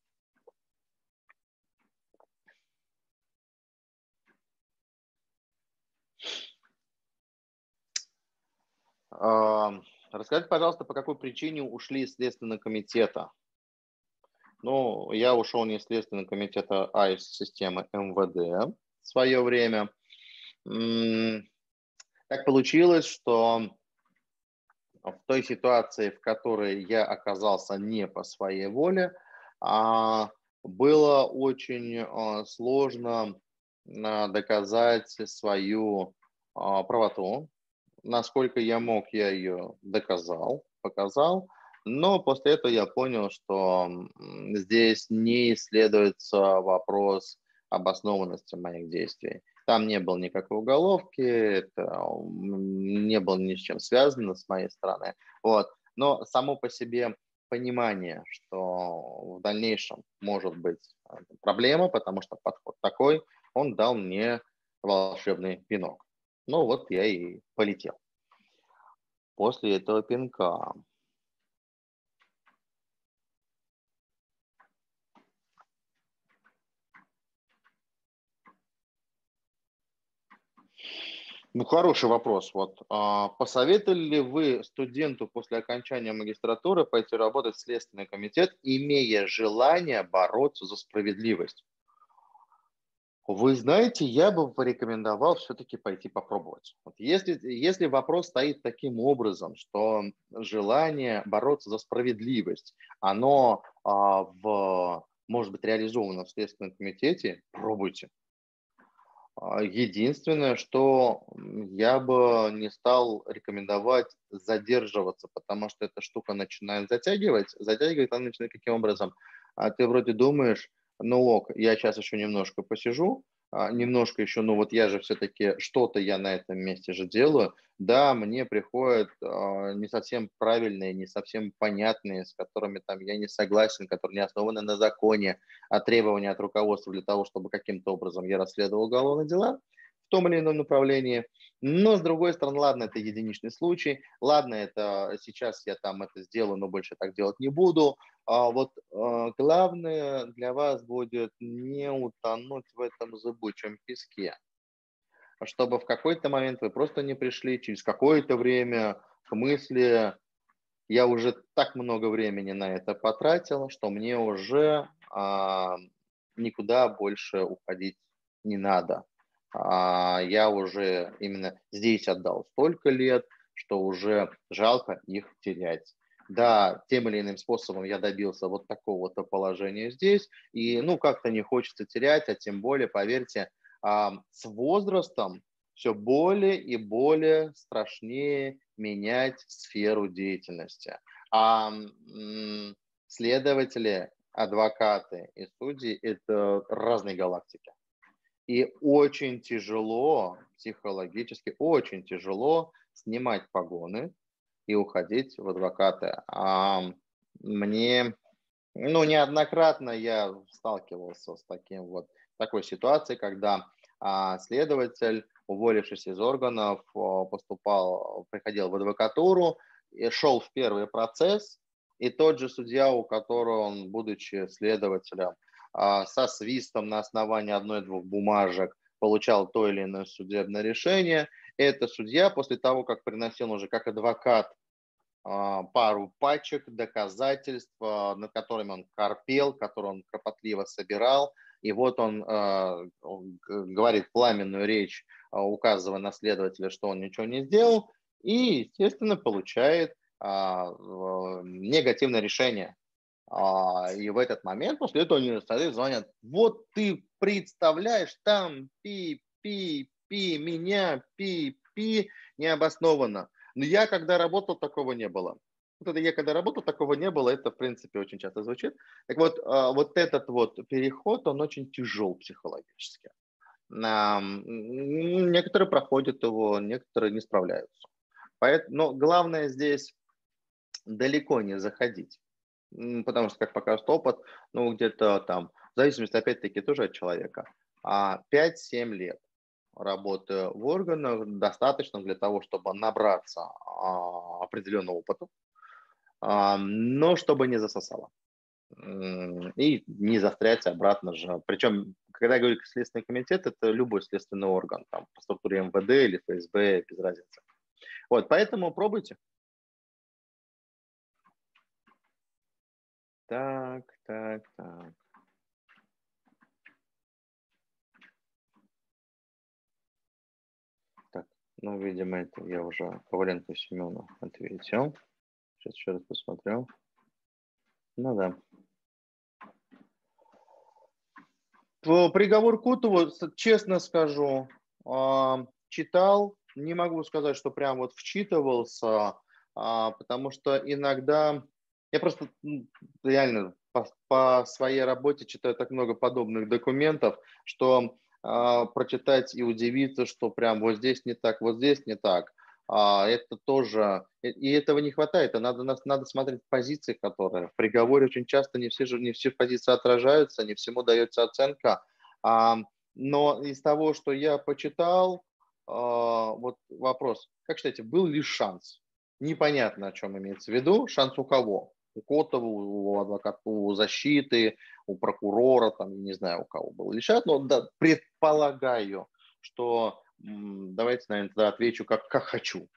Расскажите, пожалуйста, по какой причине ушли из Следственного комитета? Ну, я ушел не из Следственного комитета, а из системы МВД в свое время. Так получилось, что в той ситуации, в которой я оказался не по своей воле, а, было очень а, сложно а, доказать свою правоту. Насколько я мог, я ее доказал, показал. Но после этого я понял, что здесь не исследуется вопрос обоснованности моих действий. Там не было никакой уголовки, это не было ни с чем связано с моей стороны. Вот. Но само по себе понимание, что в дальнейшем может быть э, проблема, потому что подход такой, он дал мне волшебный пинок. Ну вот я и полетел. После этого пинка Ну, хороший вопрос. Вот, а, посоветовали ли вы студенту после окончания магистратуры пойти работать в Следственный комитет, имея желание бороться за справедливость? Вы знаете, я бы порекомендовал все-таки пойти попробовать. Вот если, если вопрос стоит таким образом, что желание бороться за справедливость, оно а, в, может быть реализовано в Следственном комитете, пробуйте. А, единственное, что я бы не стал рекомендовать задерживаться, потому что эта штука начинает затягивать. Затягивает она начинает каким образом? А ты вроде думаешь, ну ок, я сейчас еще немножко посижу, немножко еще, ну вот я же все-таки что-то я на этом месте же делаю. Да, мне приходят э, не совсем правильные, не совсем понятные, с которыми там я не согласен, которые не основаны на законе, а требования от руководства для того, чтобы каким-то образом я расследовал уголовные дела том или ином направлении. Но, с другой стороны, ладно, это единичный случай, ладно, это сейчас я там это сделаю, но больше так делать не буду. А вот а, главное для вас будет не утонуть в этом зыбучем песке, чтобы в какой-то момент вы просто не пришли через какое-то время к мысли, я уже так много времени на это потратил, что мне уже а, никуда больше уходить не надо я уже именно здесь отдал столько лет, что уже жалко их терять. Да, тем или иным способом я добился вот такого-то положения здесь, и ну как-то не хочется терять, а тем более, поверьте, а, с возрастом все более и более страшнее менять сферу деятельности. А следователи, адвокаты и судьи – это разные галактики. И очень тяжело, психологически очень тяжело снимать погоны и уходить в адвокаты. А мне, ну, неоднократно я сталкивался с таким вот такой ситуацией, когда а, следователь, уволившись из органов, поступал, приходил в адвокатуру, и шел в первый процесс, и тот же судья, у которого он, будучи следователем, а, со свистом на основании одной-двух бумажек получал то или иное судебное решение. Это судья после того, как приносил уже как адвокат а, пару пачек, доказательств, а, над которыми он корпел, которые он кропотливо собирал. И вот он, он говорит пламенную речь, указывая на следователя, что он ничего не сделал, и, естественно, получает негативное решение. А, и в этот момент после этого университеты звонят, вот ты представляешь, там пи, пи, пи, меня, пи, пи, необоснованно. Но я когда работал, такого не было. Вот это я когда работал, такого не было, это в принципе очень часто звучит. Так вот, а, вот этот вот переход, он очень тяжел психологически. Некоторые проходят его, некоторые не справляются. Но главное здесь далеко не заходить потому что, как покажет опыт, ну, где-то там, в зависимости, опять-таки, тоже от человека, 5-7 а, лет работы в органах достаточно для того, чтобы набраться а, определенного опыта, а, но чтобы не засосало. И не застрять обратно же. Причем, когда я говорю Следственный комитет, это любой следственный орган, там, по структуре МВД или ФСБ, без разницы. Вот, поэтому пробуйте. Так, так, так. Так, ну, видимо, это я уже Коваленко Семену ответил. Сейчас еще раз посмотрю. Ну да. Приговор Кутову, честно скажу, а, читал, не могу сказать, что прям вот вчитывался, а, потому что иногда я просто реально по, по своей работе читаю так много подобных документов, что э, прочитать и удивиться, что прям вот здесь не так, вот здесь не так, а, это тоже, и этого не хватает, а надо, надо смотреть позиции, которые в приговоре очень часто не все, не все позиции отражаются, не всему дается оценка, а, но из того, что я почитал, а, вот вопрос, как считаете, был ли шанс? Непонятно, о чем имеется в виду, шанс у кого? У Котова, у адвоката, у защиты, у прокурора, там, не знаю, у кого был ли шанс, но да, предполагаю, что давайте, наверное, тогда отвечу, как, как хочу.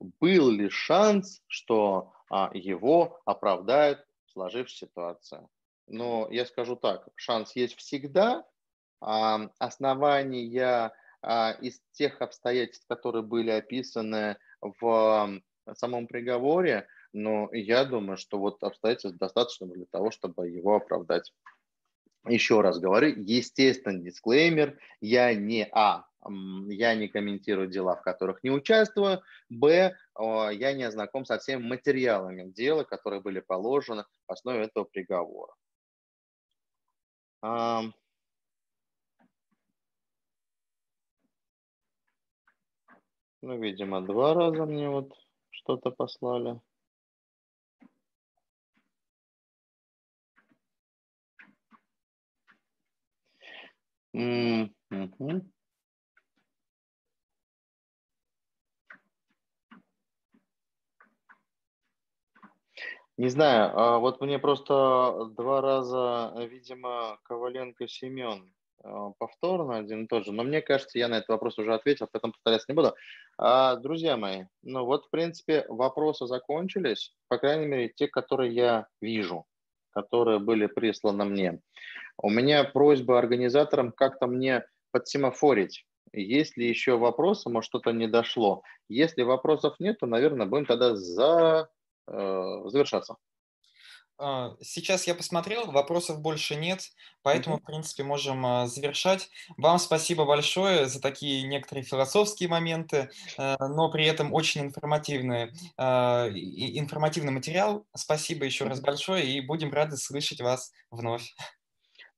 Был ли шанс, что а, его оправдает сложившаяся ситуация? Но я скажу так, шанс есть всегда. А, основания а, из тех обстоятельств, которые были описаны в самом приговоре, но я думаю, что вот обстоятельств достаточно для того, чтобы его оправдать. Еще раз говорю, естественно, дисклеймер, я не А, я не комментирую дела, в которых не участвую, Б, я не знаком со всеми материалами дела, которые были положены в основе этого приговора. Ну, видимо, два раза мне вот что-то послали. Не знаю, а вот мне просто два раза, видимо, Коваленко Семен а, повторно один и тот же, но мне кажется, я на этот вопрос уже ответил, поэтому повторяться не буду. А, друзья мои, ну вот, в принципе, вопросы закончились, по крайней мере, те, которые я вижу, которые были присланы мне. У меня просьба организаторам как-то мне подсемафорить. Есть ли еще вопросы, может, что-то не дошло. Если вопросов нет, то, наверное, будем тогда за, э, завершаться. А, сейчас я посмотрел, вопросов больше нет, поэтому, mm-hmm. в принципе, можем а, завершать. Вам спасибо большое за такие некоторые философские моменты, э, но при этом очень информативный, а, информативный материал. Спасибо еще раз большое и будем рады слышать вас вновь.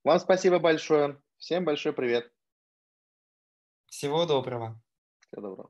Вам спасибо большое. Всем большой привет. Всего доброго. Всего доброго.